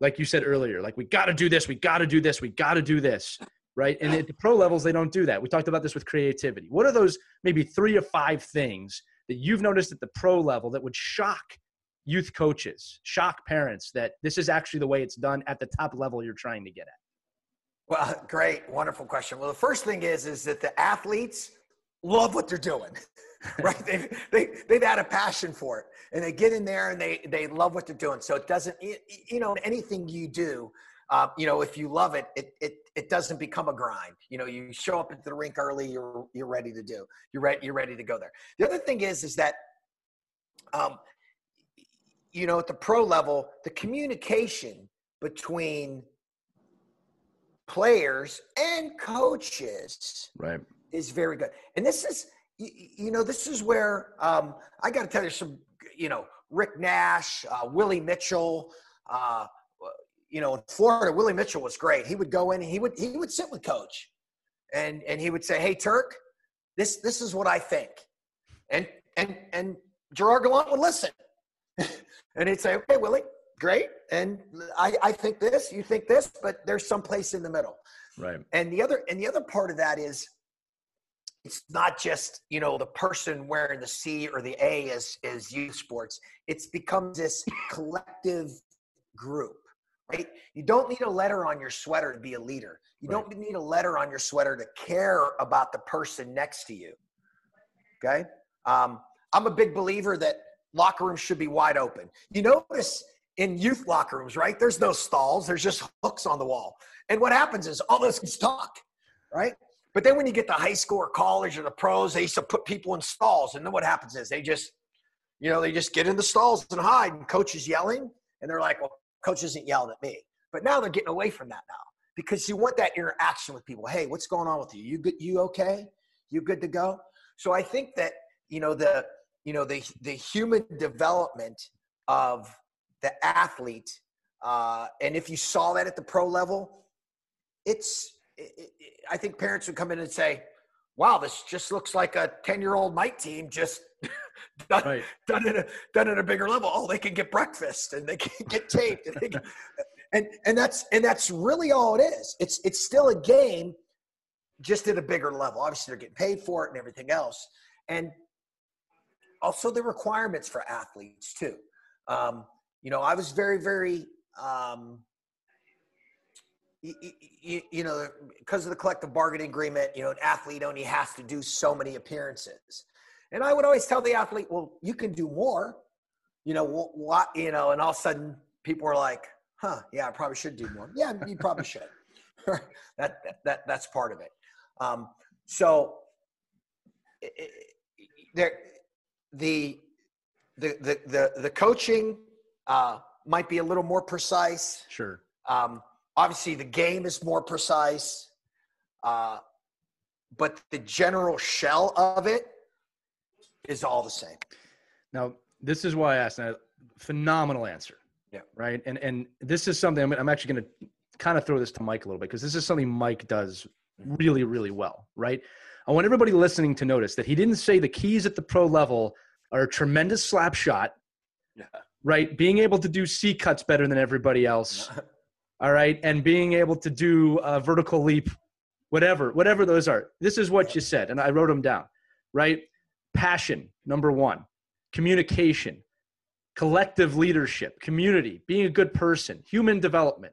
like you said earlier, like we got to do this, we got to do this, we got to do this, right? And at the pro levels, they don't do that. We talked about this with creativity. What are those maybe three or five things that you've noticed at the pro level that would shock youth coaches, shock parents that this is actually the way it's done at the top level you're trying to get at?
Well, great, wonderful question. Well, the first thing is is that the athletes love what they're doing. right? They've, they, they've had a passion for it and they get in there and they, they love what they're doing. So it doesn't, you know, anything you do, uh, you know, if you love it, it, it, it doesn't become a grind. You know, you show up at the rink early, you're, you're ready to do, you're ready, you're ready to go there. The other thing is, is that, um, you know, at the pro level, the communication between players and coaches
right
is very good. And this is, you, know, this is where um, I got to tell you some, you know, Rick Nash, uh, Willie Mitchell, uh, you know, in Florida, Willie Mitchell was great. He would go in and he would he would sit with coach, and and he would say, "Hey, Turk, this this is what I think," and and and Gerard Gallant would listen, and he'd say, "Okay, Willie, great, and I I think this, you think this, but there's some place in the middle."
Right.
And the other and the other part of that is it's not just you know the person wearing the C or the A as as youth sports. It's become this collective group, right? You don't need a letter on your sweater to be a leader. You right. don't need a letter on your sweater to care about the person next to you. Okay, um, I'm a big believer that locker rooms should be wide open. You notice in youth locker rooms, right? There's no stalls. There's just hooks on the wall. And what happens is all those kids talk, right? But then when you get to high school or college or the pros, they used to put people in stalls. And then what happens is they just, you know, they just get in the stalls and hide. And coach is yelling. And they're like, well, coach isn't yelling at me. But now they're getting away from that now because you want that interaction with people. Hey, what's going on with you? You good? You okay? You good to go? So I think that, you know, the, you know, the, the human development of the athlete. Uh, and if you saw that at the pro level, it's, I think parents would come in and say, wow, this just looks like a 10 year old night team just done, right. done, at a, done at a bigger level. Oh, they can get breakfast and they can get taped. And, can, and, and that's, and that's really all it is. It's, it's still a game just at a bigger level. Obviously they're getting paid for it and everything else. And also the requirements for athletes too. Um, you know, I was very, very, um, you, you, know, because of the collective bargaining agreement, you know, an athlete only has to do so many appearances. And I would always tell the athlete, well, you can do more, you know, what, you know, and all of a sudden people are like, huh, yeah, I probably should do more. Yeah, you probably should. that, that, that, that's part of it. Um, so it, there, the, the, the, the, the coaching uh, might be a little more precise.
Sure.
Um, Obviously, the game is more precise, uh, but the general shell of it is all the same.
Now, this is why I asked. A phenomenal answer.
Yeah.
Right. And and this is something I'm, I'm actually going to kind of throw this to Mike a little bit because this is something Mike does really really well. Right. I want everybody listening to notice that he didn't say the keys at the pro level are a tremendous slap shot. Yeah. Right. Being able to do C cuts better than everybody else. all right, and being able to do a vertical leap, whatever, whatever those are. This is what you said, and I wrote them down, right? Passion, number one, communication, collective leadership, community, being a good person, human development.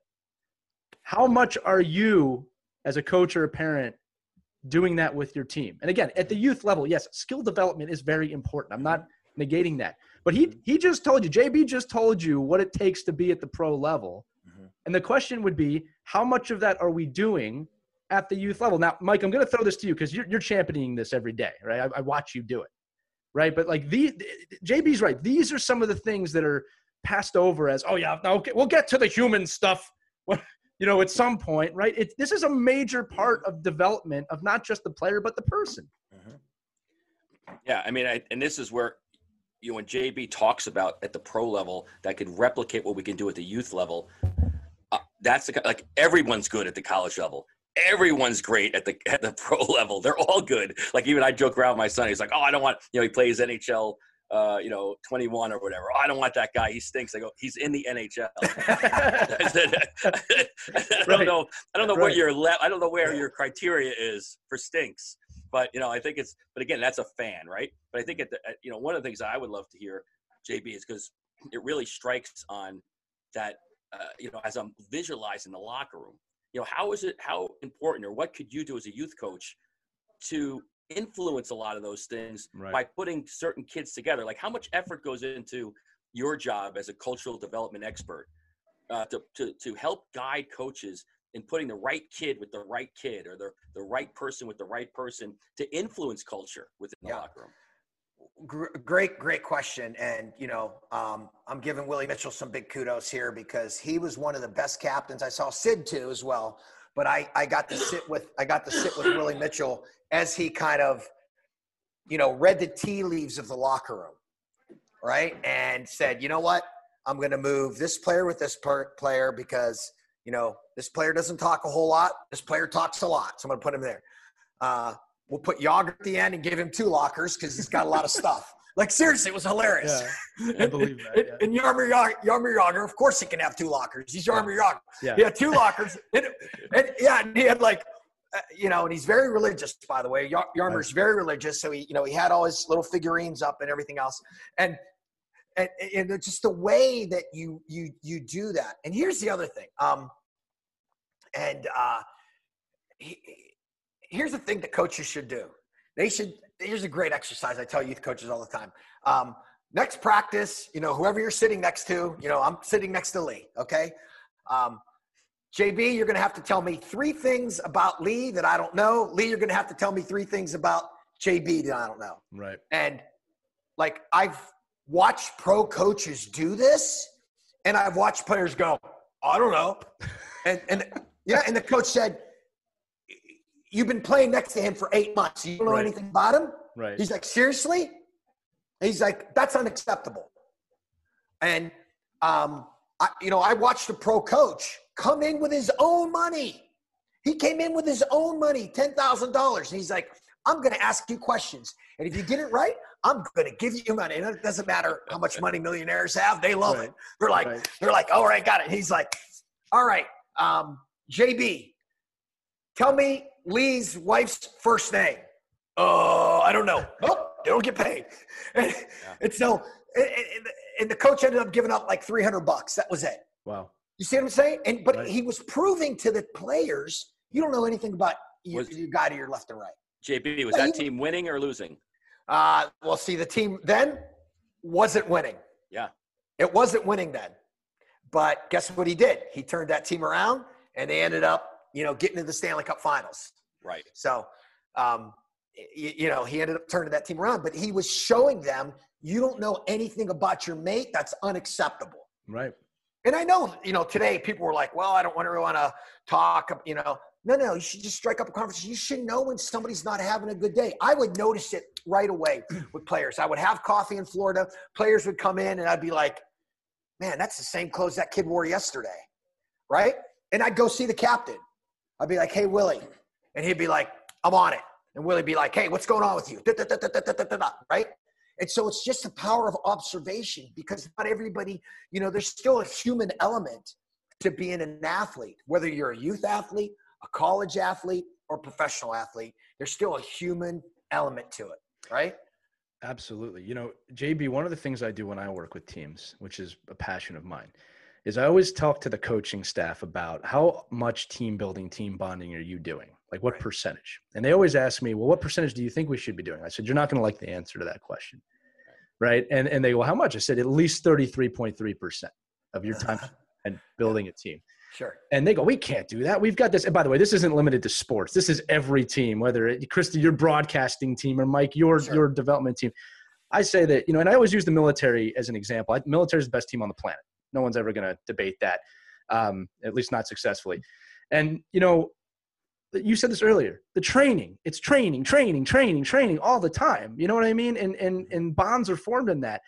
How much are you, as a coach or a parent, doing that with your team? And again, at the youth level, yes, skill development is very important. I'm not negating that. But he he just told you, JB just told you what it takes to be at the pro level. And the question would be, how much of that are we doing at the youth level? Now, Mike, I'm going to throw this to you because you're, you're championing this every day, right? I, I watch you do it right? But like the JB's right. These are some of the things that are passed over as, oh yeah, okay, we'll get to the human stuff. you know, at some point, right? It, this is a major part of development of not just the player but the person.
Mm-hmm. Yeah, I mean, I, and this is where you know when JB talks about at the pro level that could replicate what we can do at the youth level. That's the, like everyone's good at the college level everyone's great at the at the pro level. They're all good. Like even I joke around with my son. He's like, "Oh, I don't want you know he plays NHL." Uh, you know, 21 or whatever. Oh, I don't want that guy. He stinks. I go, he's in the NHL. I, don't know. I don't know right. what your le- I don't know where your criteria is for stinks. But you know, I think it's. But again, that's a fan, right? But I think at the, at, you know, one of the things I would love to hear, JB, is because it really strikes on that. Uh, you know, as I'm visualizing the locker room, you know how is it how important or what could you do as a youth coach to influence a lot of those things right. by putting certain kids together like how much effort goes into your job as a cultural development expert uh, to, to, to help guide coaches in putting the right kid with the right kid or the, the right person with the right person to influence culture within the yeah. locker room
great, great question. And, you know, um, I'm giving Willie Mitchell some big kudos here because he was one of the best captains. I saw Sid too as well. But I, I got to sit with I got to sit with Willie Mitchell as he kind of, you know, read the tea leaves of the locker room, right? And said, you know what? I'm going to move this player with this player because you know this player doesn't talk a whole lot. This player talks a lot, so I'm going to put him there. Uh, We'll put Jagr at the end and give him two lockers because he's got a lot of stuff. Like seriously, it was hilarious.
Yeah, I believe that. Yeah.
And, Jaromir Jagr, Jagr, of course he can have two lockers. He's Jaromir Jagr. Yeah. He had two lockers. And, and, yeah, and he had like, uh, you know, and he's very religious, by the way. Jarmir's very religious, so he, you know, he had all his little figurines up and everything else, and and, and just the way that you you you do that. And here's the other thing. Um, and uh, he, here's the thing that coaches should do. They should. Here's a great exercise. I tell youth coaches all the time. Um, next practice, you know, whoever you're sitting next to, you know, I'm sitting next to Lee. Okay. Um, JB, you're going to have to tell me three things about Lee that I don't know. Lee, you're going to have to tell me three things about JB that I don't know.
Right.
And like I've watched pro coaches do this, and I've watched players go, I don't know. And and yeah, and the coach said, you've been playing next to him for eight months. You don't know right. anything about him?
Right.
He's like, seriously? he's like, that's unacceptable. And, um, I, you know, I watched a pro coach come in with his own money. He came in with his own money, $10,000. And he's like, I'm going to ask you questions. And if you get it right, I'm going to give you money. And it doesn't matter how much money millionaires have. They love right. it. They're like, right. they're like, all right, got it. And he's like, all right, um, JB, tell me Lee's wife's first name? Oh, I don't know. Oh, they don't get paid. And, yeah. and so, and, and, the coach ended up giving up like 300 bucks. That was it.
Wow.
You see what I'm saying? And but right. he was proving to the players, you don't know anything about your, was, your guy to your left and right.
JB, was that he, team winning or losing?
Uh, well, see, the team then wasn't winning.
Yeah.
It wasn't winning then. But guess what he did? He turned that team around and they ended up you know, getting to the Stanley Cup Finals.
Right.
So, um, you, you know, he ended up turning that team around, but he was showing them you don't know anything about your mate. That's unacceptable.
Right.
And I know, you know, today people were like, well, I don't want to want to talk, you know. No, no, you should just strike up a conversation. You should know when somebody's not having a good day. I would notice it right away with players. I would have coffee in Florida. Players would come in and I'd be like, man, that's the same clothes that kid wore yesterday. Right. And I'd go see the captain. I'd be like, hey, Willie. And he'd be like, I'm on it. And Willie'd be like, hey, what's going on with you? Right? And so it's just the power of observation because not everybody, you know, there's still a human element to being an athlete, whether you're a youth athlete, a college athlete, or professional athlete, there's still a human element to it, right?
Absolutely. You know, JB, one of the things I do when I work with teams, which is a passion of mine, is I always talk to the coaching staff about how much team building, team bonding are you doing? Like what percentage? And they always ask me, well, what percentage do you think we should be doing? I said, you're not going to like the answer to that question. Right. And, and they go, how much? I said, at least 33.3% of your time and building a team.
Sure.
And they go, we can't do that. We've got this. And by the way, this isn't limited to sports. This is every team, whether it, Christy, your broadcasting team, or Mike, your sure. your development team. I say that, you know, and I always use the military as an example. Military is the best team on the planet. No one's ever going to debate that, um, at least not successfully. And you know, you said this earlier. The training, it's training, training, training, training all the time. You know what I mean? And and and bonds are formed in that.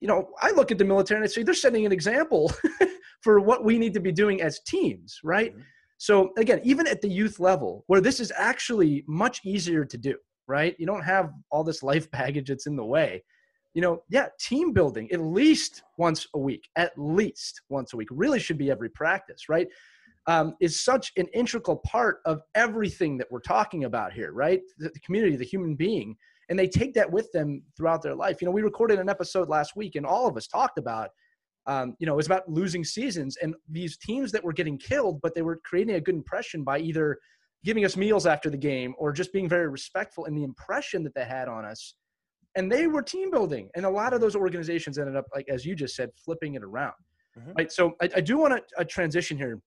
You know, I look at the military and I say they're setting an example for what we need to be doing as teams, right? Mm-hmm. So again, even at the youth level, where this is actually much easier to do, right? You don't have all this life baggage that's in the way. You know, yeah, team building at least once a week, at least once a week, really should be every practice, right? Um, is such an integral part of everything that we're talking about here, right? The, the community, the human being, and they take that with them throughout their life. You know, we recorded an episode last week, and all of us talked about um, you know, it was about losing seasons and these teams that were getting killed, but they were creating a good impression by either giving us meals after the game or just being very respectful in the impression that they had on us. And they were team building. And a lot of those organizations ended up, like, as you just said, flipping it around. Mm-hmm. Right. So I, I do want to uh, transition here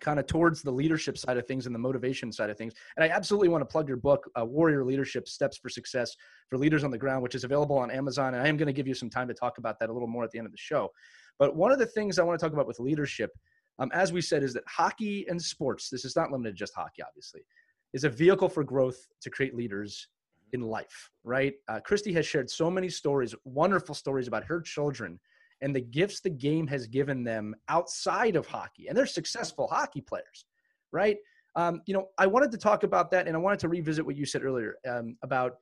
kind of towards the leadership side of things and the motivation side of things. And I absolutely want to plug your book, uh, Warrior Leadership Steps for Success for Leaders on the Ground, which is available on Amazon. And I am going to give you some time to talk about that a little more at the end of the show. But one of the things I want to talk about with leadership, um, as we said, is that hockey and sports, this is not limited to just hockey, obviously, is a vehicle for growth to create leaders in life, right? Uh, Christy has shared so many stories, wonderful stories about her children and the gifts the game has given them outside of hockey. And they're successful hockey players, right? Um, you know, I wanted to talk about that and I wanted to revisit what you said earlier um, about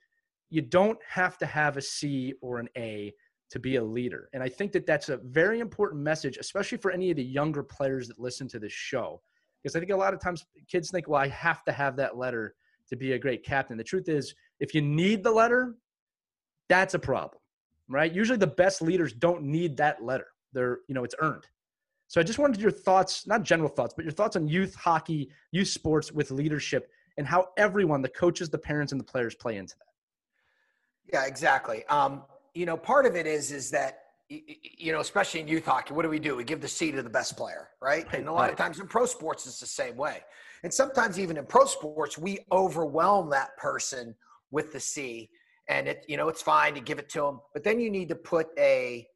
you don't have to have a C or an A to be a leader. And I think that that's a very important message, especially for any of the younger players that listen to this show. Because I think a lot of times kids think, well, I have to have that letter to be a great captain. The truth is, if you need the letter, that's a problem right? Usually the best leaders don't need that letter. They're, you know, it's earned. So I just wanted your thoughts, not general thoughts, but your thoughts on youth hockey, youth sports with leadership and how everyone, the coaches, the parents, and the players play into that.
Yeah, exactly. Um, you know, part of it is is that you know, especially in youth hockey, what do we do? We give the seat to the best player, right? And a lot of times in pro sports, it's the same way. And sometimes even in pro sports, we overwhelm that person with the C and it you know it's fine to give it to them but then you need to put a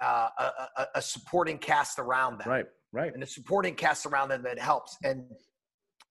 uh, a, a, supporting cast around them.
Right right.
And the supporting cast around them that helps. And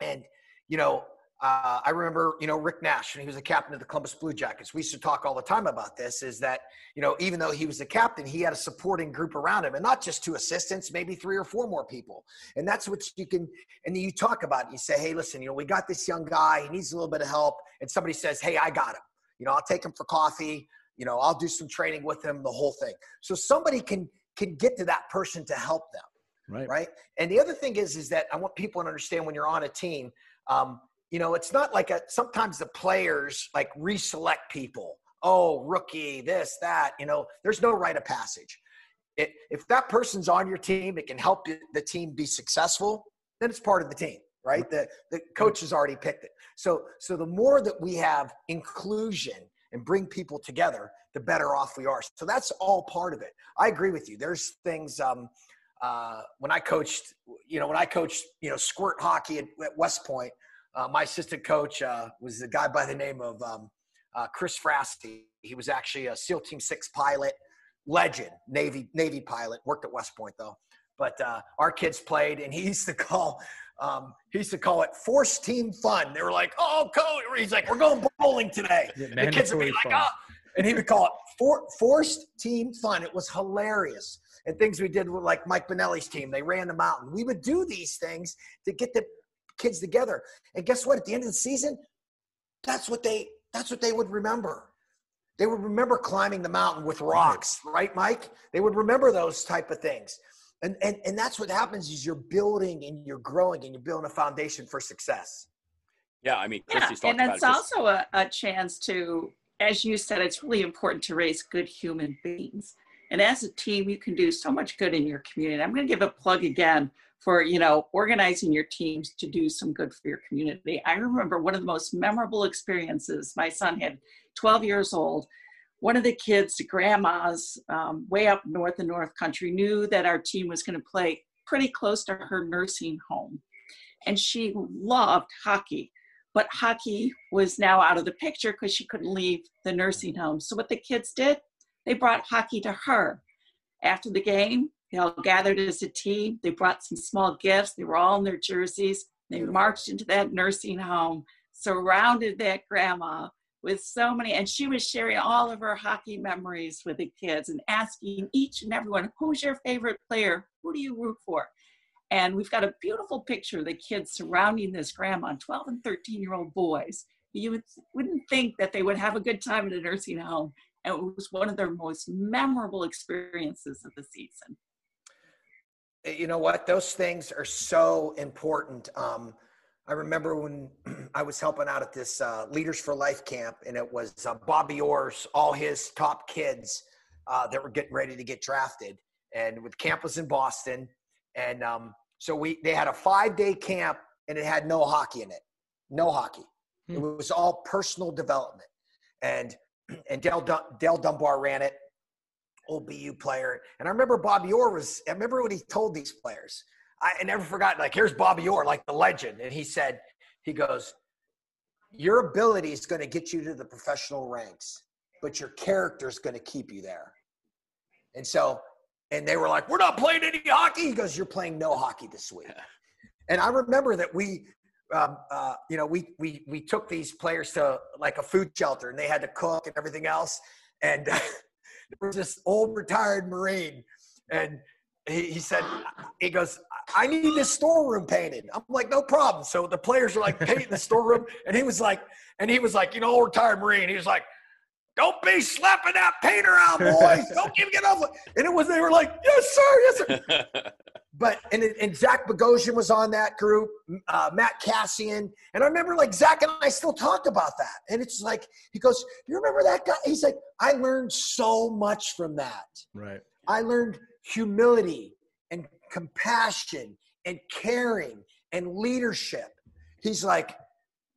and you know uh, I remember, you know, Rick Nash, when he was the captain of the Columbus Blue Jackets. We used to talk all the time about this. Is that you know, even though he was the captain, he had a supporting group around him, and not just two assistants, maybe three or four more people. And that's what you can. And you talk about. It. You say, hey, listen, you know, we got this young guy. He needs a little bit of help. And somebody says, hey, I got him. You know, I'll take him for coffee. You know, I'll do some training with him, the whole thing. So somebody can can get to that person to help them.
Right.
Right. And the other thing is, is that I want people to understand when you're on a team, um, you know, it's not like a sometimes the players like reselect people. Oh, rookie, this, that. You know, there's no rite of passage. It, if that person's on your team, it can help the team be successful. Then it's part of the team right? The the coach has already picked it. So so the more that we have inclusion and bring people together, the better off we are. So that's all part of it. I agree with you. There's things um, uh, when I coached, you know, when I coached, you know, squirt hockey at, at West Point, uh, my assistant coach uh, was a guy by the name of um, uh, Chris Frasty. He was actually a SEAL Team Six pilot, legend, Navy Navy pilot. Worked at West Point though. But uh, our kids played, and he used to call um, he used to call it forced team fun. They were like, "Oh, coach," he's like, "We're going bowling today." Yeah, the kids would be like, "Oh," and he would call it for, forced team fun. It was hilarious. And things we did with like Mike Benelli's team, they ran the mountain. We would do these things to get the kids together. And guess what? At the end of the season, that's what they that's what they would remember. They would remember climbing the mountain with rocks, right, Mike? They would remember those type of things and, and and that's what happens is you're building and you're growing and you're building a foundation for success
yeah i mean
yeah, and it's also a, a chance to as you said, it's really important to raise good human beings. And as a team, you can do so much good in your community. I'm going to give a plug again for you know organizing your teams to do some good for your community. I remember one of the most memorable experiences. My son had 12 years old. One of the kids, grandmas, um, way up north in North Country, knew that our team was going to play pretty close to her nursing home, and she loved hockey. But hockey was now out of the picture because she couldn't leave the nursing home. So what the kids did, they brought hockey to her. After the game, they all gathered as a team. They brought some small gifts. They were all in their jerseys. They marched into that nursing home, surrounded that grandma with so many, and she was sharing all of her hockey memories with the kids and asking each and everyone, who's your favorite player? Who do you root for? And we've got a beautiful picture of the kids surrounding this grandma, 12 and 13 year old boys. You would, wouldn't think that they would have a good time in a nursing home. And it was one of their most memorable experiences of the season.
You know what? Those things are so important. Um, I remember when I was helping out at this uh, Leaders for Life camp, and it was uh, Bobby Orr's, all his top kids uh, that were getting ready to get drafted. And with camp was in Boston, and um, so we they had a five day camp, and it had no hockey in it, no hockey. Hmm. It was all personal development, and and Dale, Dale Dunbar ran it, old BU player. And I remember Bobby Orr was, I remember what he told these players. I, I never forgot, like, here's Bobby Orr, like the legend. And he said, he goes, Your ability is going to get you to the professional ranks, but your character is going to keep you there. And so, and they were like, We're not playing any hockey. He goes, You're playing no hockey this week. And I remember that we, um, uh, you know, we we we took these players to like a food shelter, and they had to cook and everything else. And there was this old retired Marine, and he, he said, he goes, I need this storeroom painted. I'm like, no problem. So the players are like painting the storeroom, and he was like, and he was like, you know, old retired Marine. He was like, don't be slapping that painter out, boys. Don't give it off. And it was, they were like, yes, sir, yes, sir. but and, and Zach Bogosian was on that group, uh, Matt Cassian, and I remember like Zach and I still talk about that. And it's like he goes, "You remember that guy?" He's like, "I learned so much from that.
Right.
I learned humility and compassion and caring and leadership." He's like,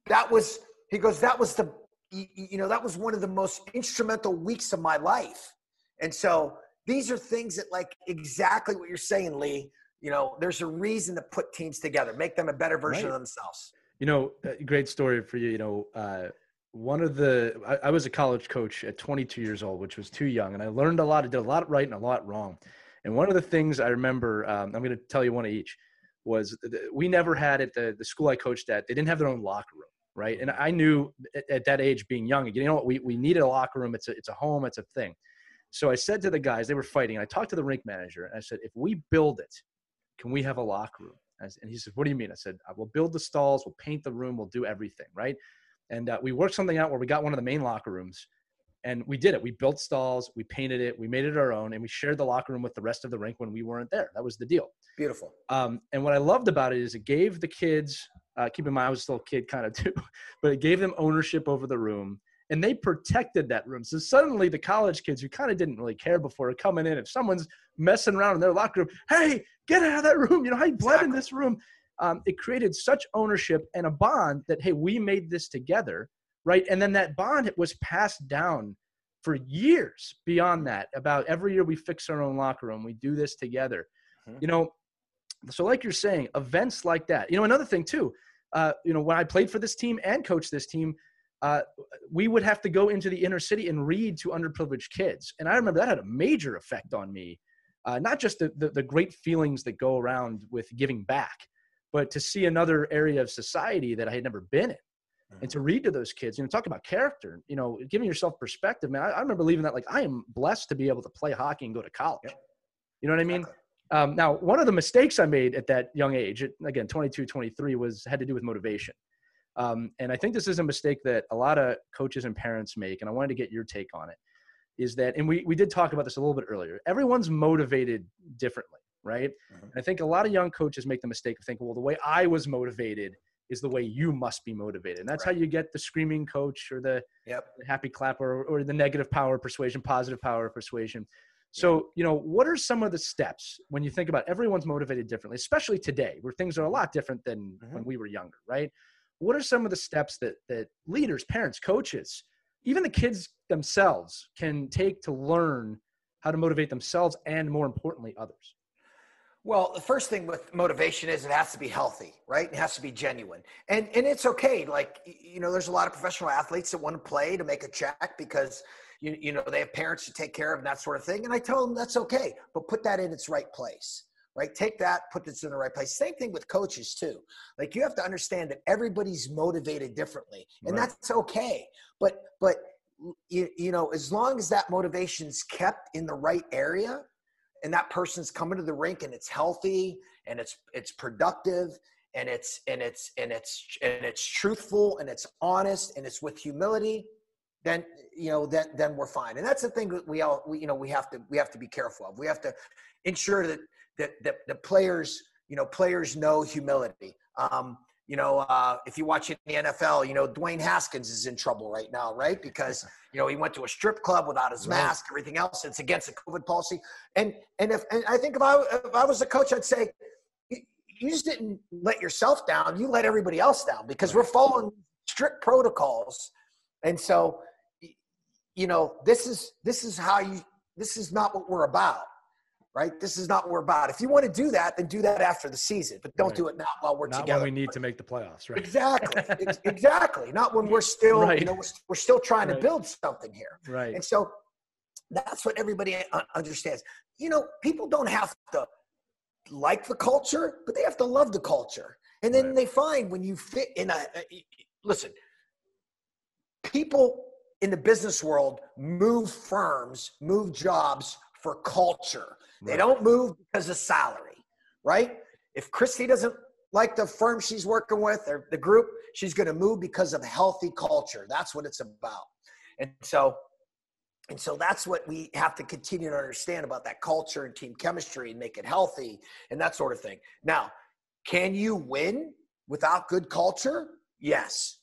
"That was." He goes, "That was the, you know, that was one of the most instrumental weeks of my life." And so these are things that like exactly what you're saying lee you know, there's a reason to put teams together, make them a better version right. of themselves.
You know, great story for you. You know, uh, one of the I, I, was a college coach at 22 years old, which was too young, and I learned a lot. I did a lot right and a lot wrong. And one of the things I remember, um, I'm going to tell you one of each, was we never had at the the school I coached at. They didn't have their own locker room, right? And I knew at, at that age, being young, you know what, we we needed a locker room. It's a it's a home. It's a thing. So I said to the guys, they were fighting. I talked to the rink manager, and I said, if we build it can we have a locker room? And he said, what do you mean? I said, we'll build the stalls, we'll paint the room, we'll do everything, right? And uh, we worked something out where we got one of the main locker rooms and we did it. We built stalls, we painted it, we made it our own, and we shared the locker room with the rest of the rink when we weren't there. That was the deal.
Beautiful.
Um, and what I loved about it is it gave the kids, uh, keep in mind I was still a kid kind of too, but it gave them ownership over the room and they protected that room. So suddenly the college kids who kind of didn't really care before are coming in. If someone's messing around in their locker room, hey, get out of that room. You know, I bled exactly. in this room. Um, it created such ownership and a bond that, hey, we made this together, right? And then that bond was passed down for years beyond that. About every year we fix our own locker room, we do this together. Mm-hmm. You know, so like you're saying, events like that. You know, another thing too. Uh, you know, when I played for this team and coached this team, uh, we would have to go into the inner city and read to underprivileged kids. And I remember that had a major effect on me. Uh, not just the, the, the, great feelings that go around with giving back, but to see another area of society that I had never been in. And to read to those kids, you know, talk about character, you know, giving yourself perspective, man. I, I remember leaving that like I am blessed to be able to play hockey and go to college. Yep. You know what I mean? Um, now, one of the mistakes I made at that young age, again, 22, 23, was had to do with motivation. Um, and I think this is a mistake that a lot of coaches and parents make, and I wanted to get your take on it. Is that, and we, we did talk about this a little bit earlier, everyone's motivated differently, right? Mm-hmm. I think a lot of young coaches make the mistake of thinking, well, the way I was motivated is the way you must be motivated. And that's right. how you get the screaming coach or the,
yep.
the happy clapper or, or, the negative power persuasion, positive power persuasion. So, you know, what are some of the steps when you think about everyone's motivated differently, especially today where things are a lot different than mm-hmm. when we were younger, right? What are some of the steps that that leaders, parents, coaches, even the kids themselves can take to learn how to motivate themselves and more importantly others?
Well, the first thing with motivation is it has to be healthy, right? It has to be genuine. And and it's okay. Like you know, there's a lot of professional athletes that want to play to make a check because you, you know they have parents to take care of and that sort of thing. And I tell them that's okay, but put that in its right place. Right? Take that, put this in the right place. Same thing with coaches too. Like you have to understand that everybody's motivated differently. And right. that's okay. But but you, you know, as long as that motivation's kept in the right area, and that person's coming to the rink and it's healthy and it's it's productive and it's and it's and it's and it's truthful and it's honest and it's with humility then you know then then we're fine. And that's the thing that we all we, you know we have to we have to be careful of. We have to ensure that that that the players you know players know humility. Um you know, uh, if you watch it in the NFL, you know, Dwayne Haskins is in trouble right now, right? Because, you know, he went to a strip club without his mask, everything else. It's against the COVID policy. And, and if, and I think if I, if I was a coach, I'd say, you just didn't let yourself down. You let everybody else down because we're following strict protocols. And so, you know, this is, this is how you, this is not what we're about right? This is not what we're about. If you want to do that, then do that after the season, but don't right. do it now while we're
not
together.
When we need to make the playoffs, right?
Exactly, exactly. Not when we're still, right. you know, we're, we're still trying right. to build something here,
right?
And so that's what everybody understands. You know, people don't have to like the culture, but they have to love the culture, and then they find when you fit in a. Listen, people in the business world move firms, move jobs for culture. They don't move because of salary, right? If Christy doesn't like the firm she's working with or the group, she's going to move because of healthy culture. That's what it's about. And so, and so that's what we have to continue to understand about that culture and team chemistry and make it healthy and that sort of thing. Now, can you win without good culture? Yes,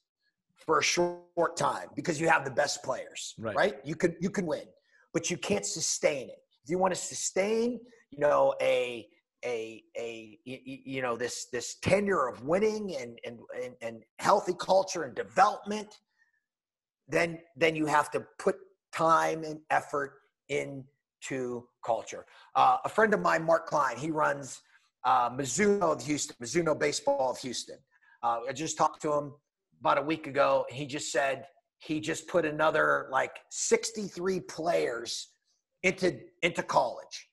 for a short time because you have the best players, right? right? You can you can win, but you can't sustain it if you want to sustain, you know, a a a you know this this tenure of winning and and and, and healthy culture and development, then then you have to put time and effort into culture. Uh, a friend of mine, Mark Klein, he runs uh, Mizuno of Houston, Mizuno Baseball of Houston. Uh, I just talked to him about a week ago. He just said he just put another like 63 players into into college.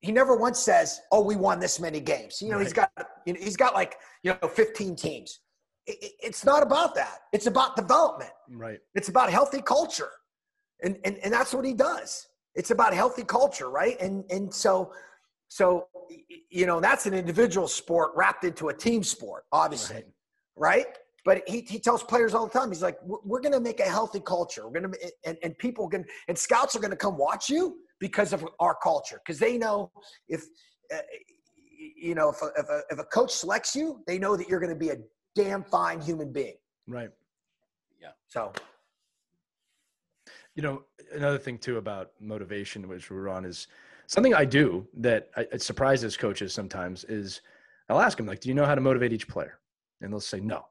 He never once says, "Oh, we won this many games." You know, right. he's got you know, he's got like you know 15 teams. It, it's not about that. It's about development.
Right.
It's about healthy culture, and and and that's what he does. It's about healthy culture, right? And and so so you know that's an individual sport wrapped into a team sport, obviously, right? right? But he, he tells players all the time, he's like, we're, we're going to make a healthy culture. We're going to, and, and people can, and scouts are going to come watch you because of our culture. Because they know if, uh, you know, if a, if, a, if a coach selects you, they know that you're going to be a damn fine human being.
Right.
Yeah. So,
you know, another thing too about motivation, which we're on, is something I do that I, it surprises coaches sometimes. Is I'll ask them like, "Do you know how to motivate each player?" And they'll say, "No."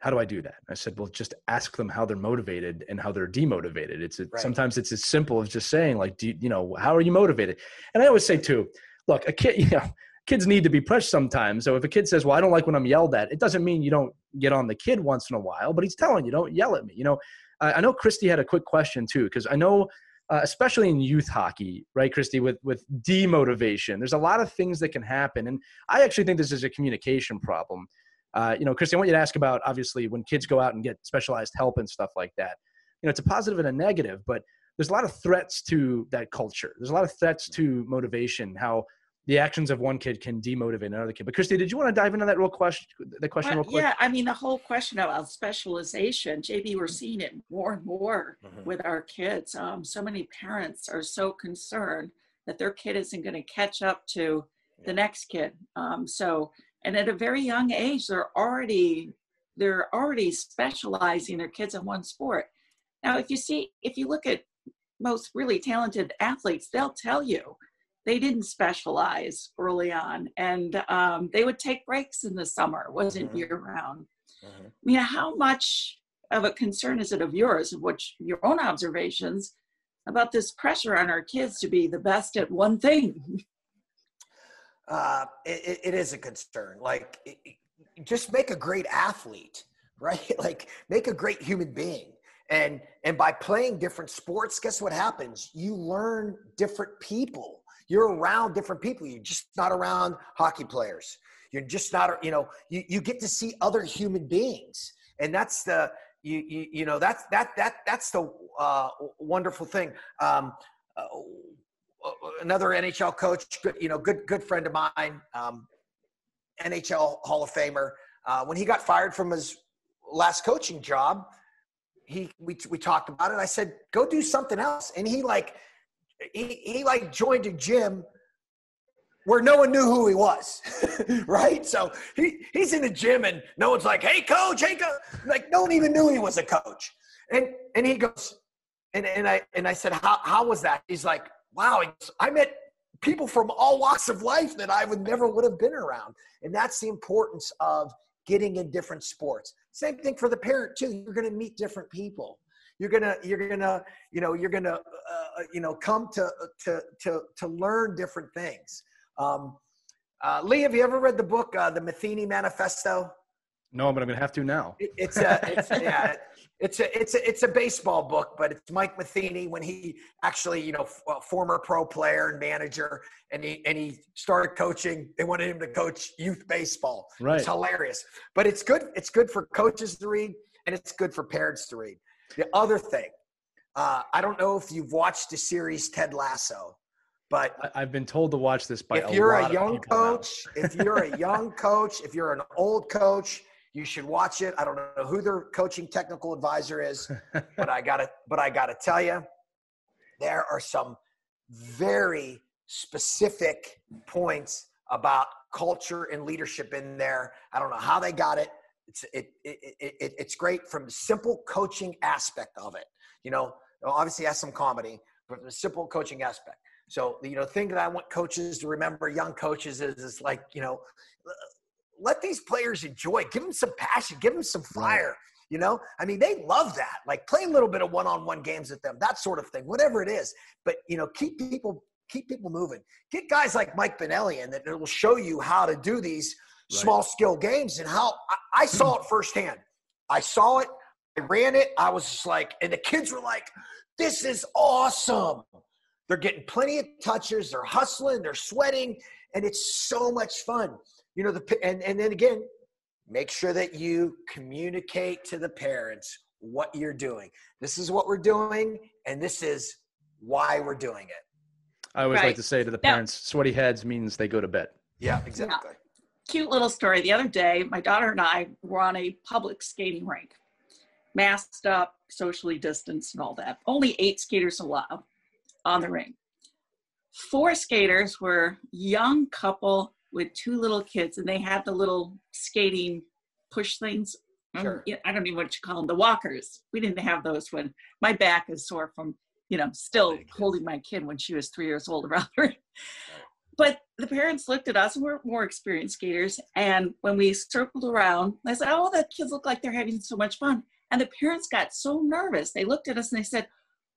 How do I do that? I said, well, just ask them how they're motivated and how they're demotivated. It's a, right. sometimes it's as simple as just saying like, do you, you, know, how are you motivated? And I always say too, look, a kid, you know, kids need to be pushed sometimes. So if a kid says, well, I don't like when I'm yelled at, it doesn't mean you don't get on the kid once in a while, but he's telling you, don't yell at me. You know, I, I know Christy had a quick question too, because I know, uh, especially in youth hockey, right, Christy, with with demotivation, there's a lot of things that can happen, and I actually think this is a communication problem. Uh, you know, Christy, I want you to ask about obviously when kids go out and get specialized help and stuff like that. You know, it's a positive and a negative, but there's a lot of threats to that culture. There's a lot of threats to motivation. How the actions of one kid can demotivate another kid. But Christy, did you want to dive into that real question? The question, real quick.
Yeah, I mean the whole question about specialization. JB, we're seeing it more and more mm-hmm. with our kids. Um, so many parents are so concerned that their kid isn't going to catch up to the next kid. Um, so And at a very young age, they're already they're already specializing their kids in one sport. Now, if you see, if you look at most really talented athletes, they'll tell you they didn't specialize early on and um, they would take breaks in the summer it wasn't mm-hmm. year round mm-hmm. i mean how much of a concern is it of yours of which your own observations about this pressure on our kids to be the best at one thing
uh, it, it is a concern like it, just make a great athlete right like make a great human being and and by playing different sports guess what happens you learn different people you're around different people. You're just not around hockey players. You're just not, you know, you, you get to see other human beings. And that's the, you, you, you know, that's, that, that, that's the uh, wonderful thing. Um, uh, another NHL coach, good, you know, good, good friend of mine, um, NHL Hall of Famer. Uh, when he got fired from his last coaching job, he we, we talked about it. I said, go do something else. And he like he, he like joined a gym where no one knew who he was, right? So he, he's in the gym and no one's like, hey, coach, hey, coach. Like, no one even knew he was a coach. And, and he goes, and, and, I, and I said, how, how was that? He's like, wow, I met people from all walks of life that I would never would have been around. And that's the importance of getting in different sports. Same thing for the parent too. You're going to meet different people you're gonna you're gonna you know you're gonna uh, you know come to to to to learn different things um, uh, lee have you ever read the book uh, the matheny manifesto
no but i'm gonna have to now.
It, it's a it's yeah it's a it's a it's a baseball book but it's mike matheny when he actually you know f- former pro player and manager and he and he started coaching. They wanted him to coach youth baseball. Right. it's hilarious. But it's good it's good for coaches to read and it's good for parents to read. The other thing, uh, I don't know if you've watched the series Ted Lasso, but
I've been told to watch this by.
If you're a young coach, if you're a young coach, if you're an old coach, you should watch it. I don't know who their coaching technical advisor is, but I gotta, but I gotta tell you, there are some very specific points about culture and leadership in there. I don't know how they got it. It's it, it, it, it's great from the simple coaching aspect of it. You know, obviously has some comedy, but the simple coaching aspect. So you know, thing that I want coaches to remember, young coaches, is is like you know, let these players enjoy. Give them some passion. Give them some fire. You know, I mean, they love that. Like play a little bit of one-on-one games with them, that sort of thing, whatever it is. But you know, keep people keep people moving. Get guys like Mike Benelli and that will show you how to do these right. small skill games and how I, I saw it firsthand. I saw it, I ran it. I was just like, and the kids were like, this is awesome. They're getting plenty of touches, they're hustling, they're sweating, and it's so much fun. You know, the and, and then again, make sure that you communicate to the parents what you're doing. This is what we're doing, and this is why we're doing it.
I always right. like to say to the parents, sweaty heads means they go to bed.
Yeah, exactly.
Yeah cute little story. The other day, my daughter and I were on a public skating rink, masked up, socially distanced, and all that. Only eight skaters allowed on the rink. Four skaters were young couple with two little kids, and they had the little skating push things. Um, sure. I don't even know what you call them, the walkers. We didn't have those when my back is sore from, you know, still holding my kid when she was three years old around her but the parents looked at us and we're more experienced skaters. And when we circled around, I said, Oh, the kids look like they're having so much fun. And the parents got so nervous. They looked at us and they said,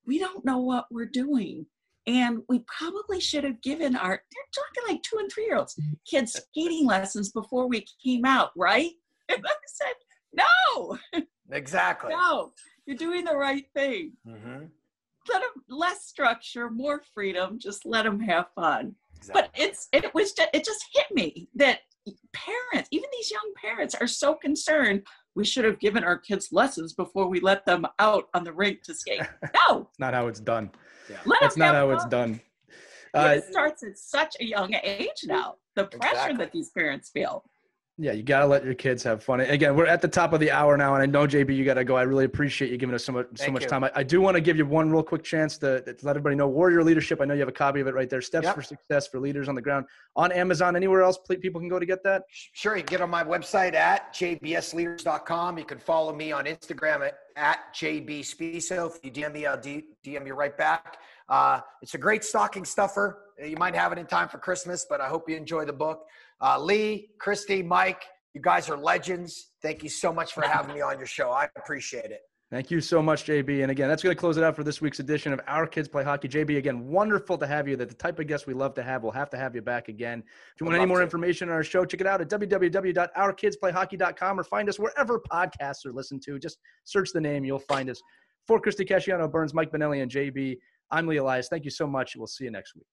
We don't know what we're doing. And we probably should have given our, they're talking like two and three year olds, kids skating lessons before we came out, right? And I said, No.
Exactly.
no, you're doing the right thing. Mm-hmm. Let them less structure, more freedom, just let them have fun. Exactly. But it's it was just, it just hit me that parents, even these young parents, are so concerned. We should have given our kids lessons before we let them out on the rink to skate. No,
not how it's done. Yeah. That's not how it's done.
Uh, it starts at such a young age now. The pressure exactly. that these parents feel.
Yeah, you gotta let your kids have fun. Again, we're at the top of the hour now, and I know JB, you gotta go. I really appreciate you giving us so much so much time. I, I, do want to give you one real quick chance to, to, let everybody know Warrior Leadership. I know you have a copy of it right there. Steps yep. for Success for Leaders on the Ground on Amazon. Anywhere else people can go to get that?
Sure, you can get on my website at jbsleaders.com. You can follow me on Instagram at, at jbspiso. If you DM me, I'll DM you right back. Uh, it's a great stocking stuffer. You might have it in time for Christmas, but I hope you enjoy the book. Uh, Lee, Christy, Mike, you guys are legends. Thank you so much for having me on your show. I appreciate it.
Thank you so much, JB. And again, that's going to close it out for this week's edition of Our Kids Play Hockey. JB, again, wonderful to have you. That the type of guest we love to have. We'll have to have you back again. If you want any more to. information on our show, check it out at www.ourkidsplayhockey.com or find us wherever podcasts are listened to. Just search the name, you'll find us. For Christy Casciano Burns, Mike Benelli, and JB, I'm Lee Elias. Thank you so much. We'll see you next week.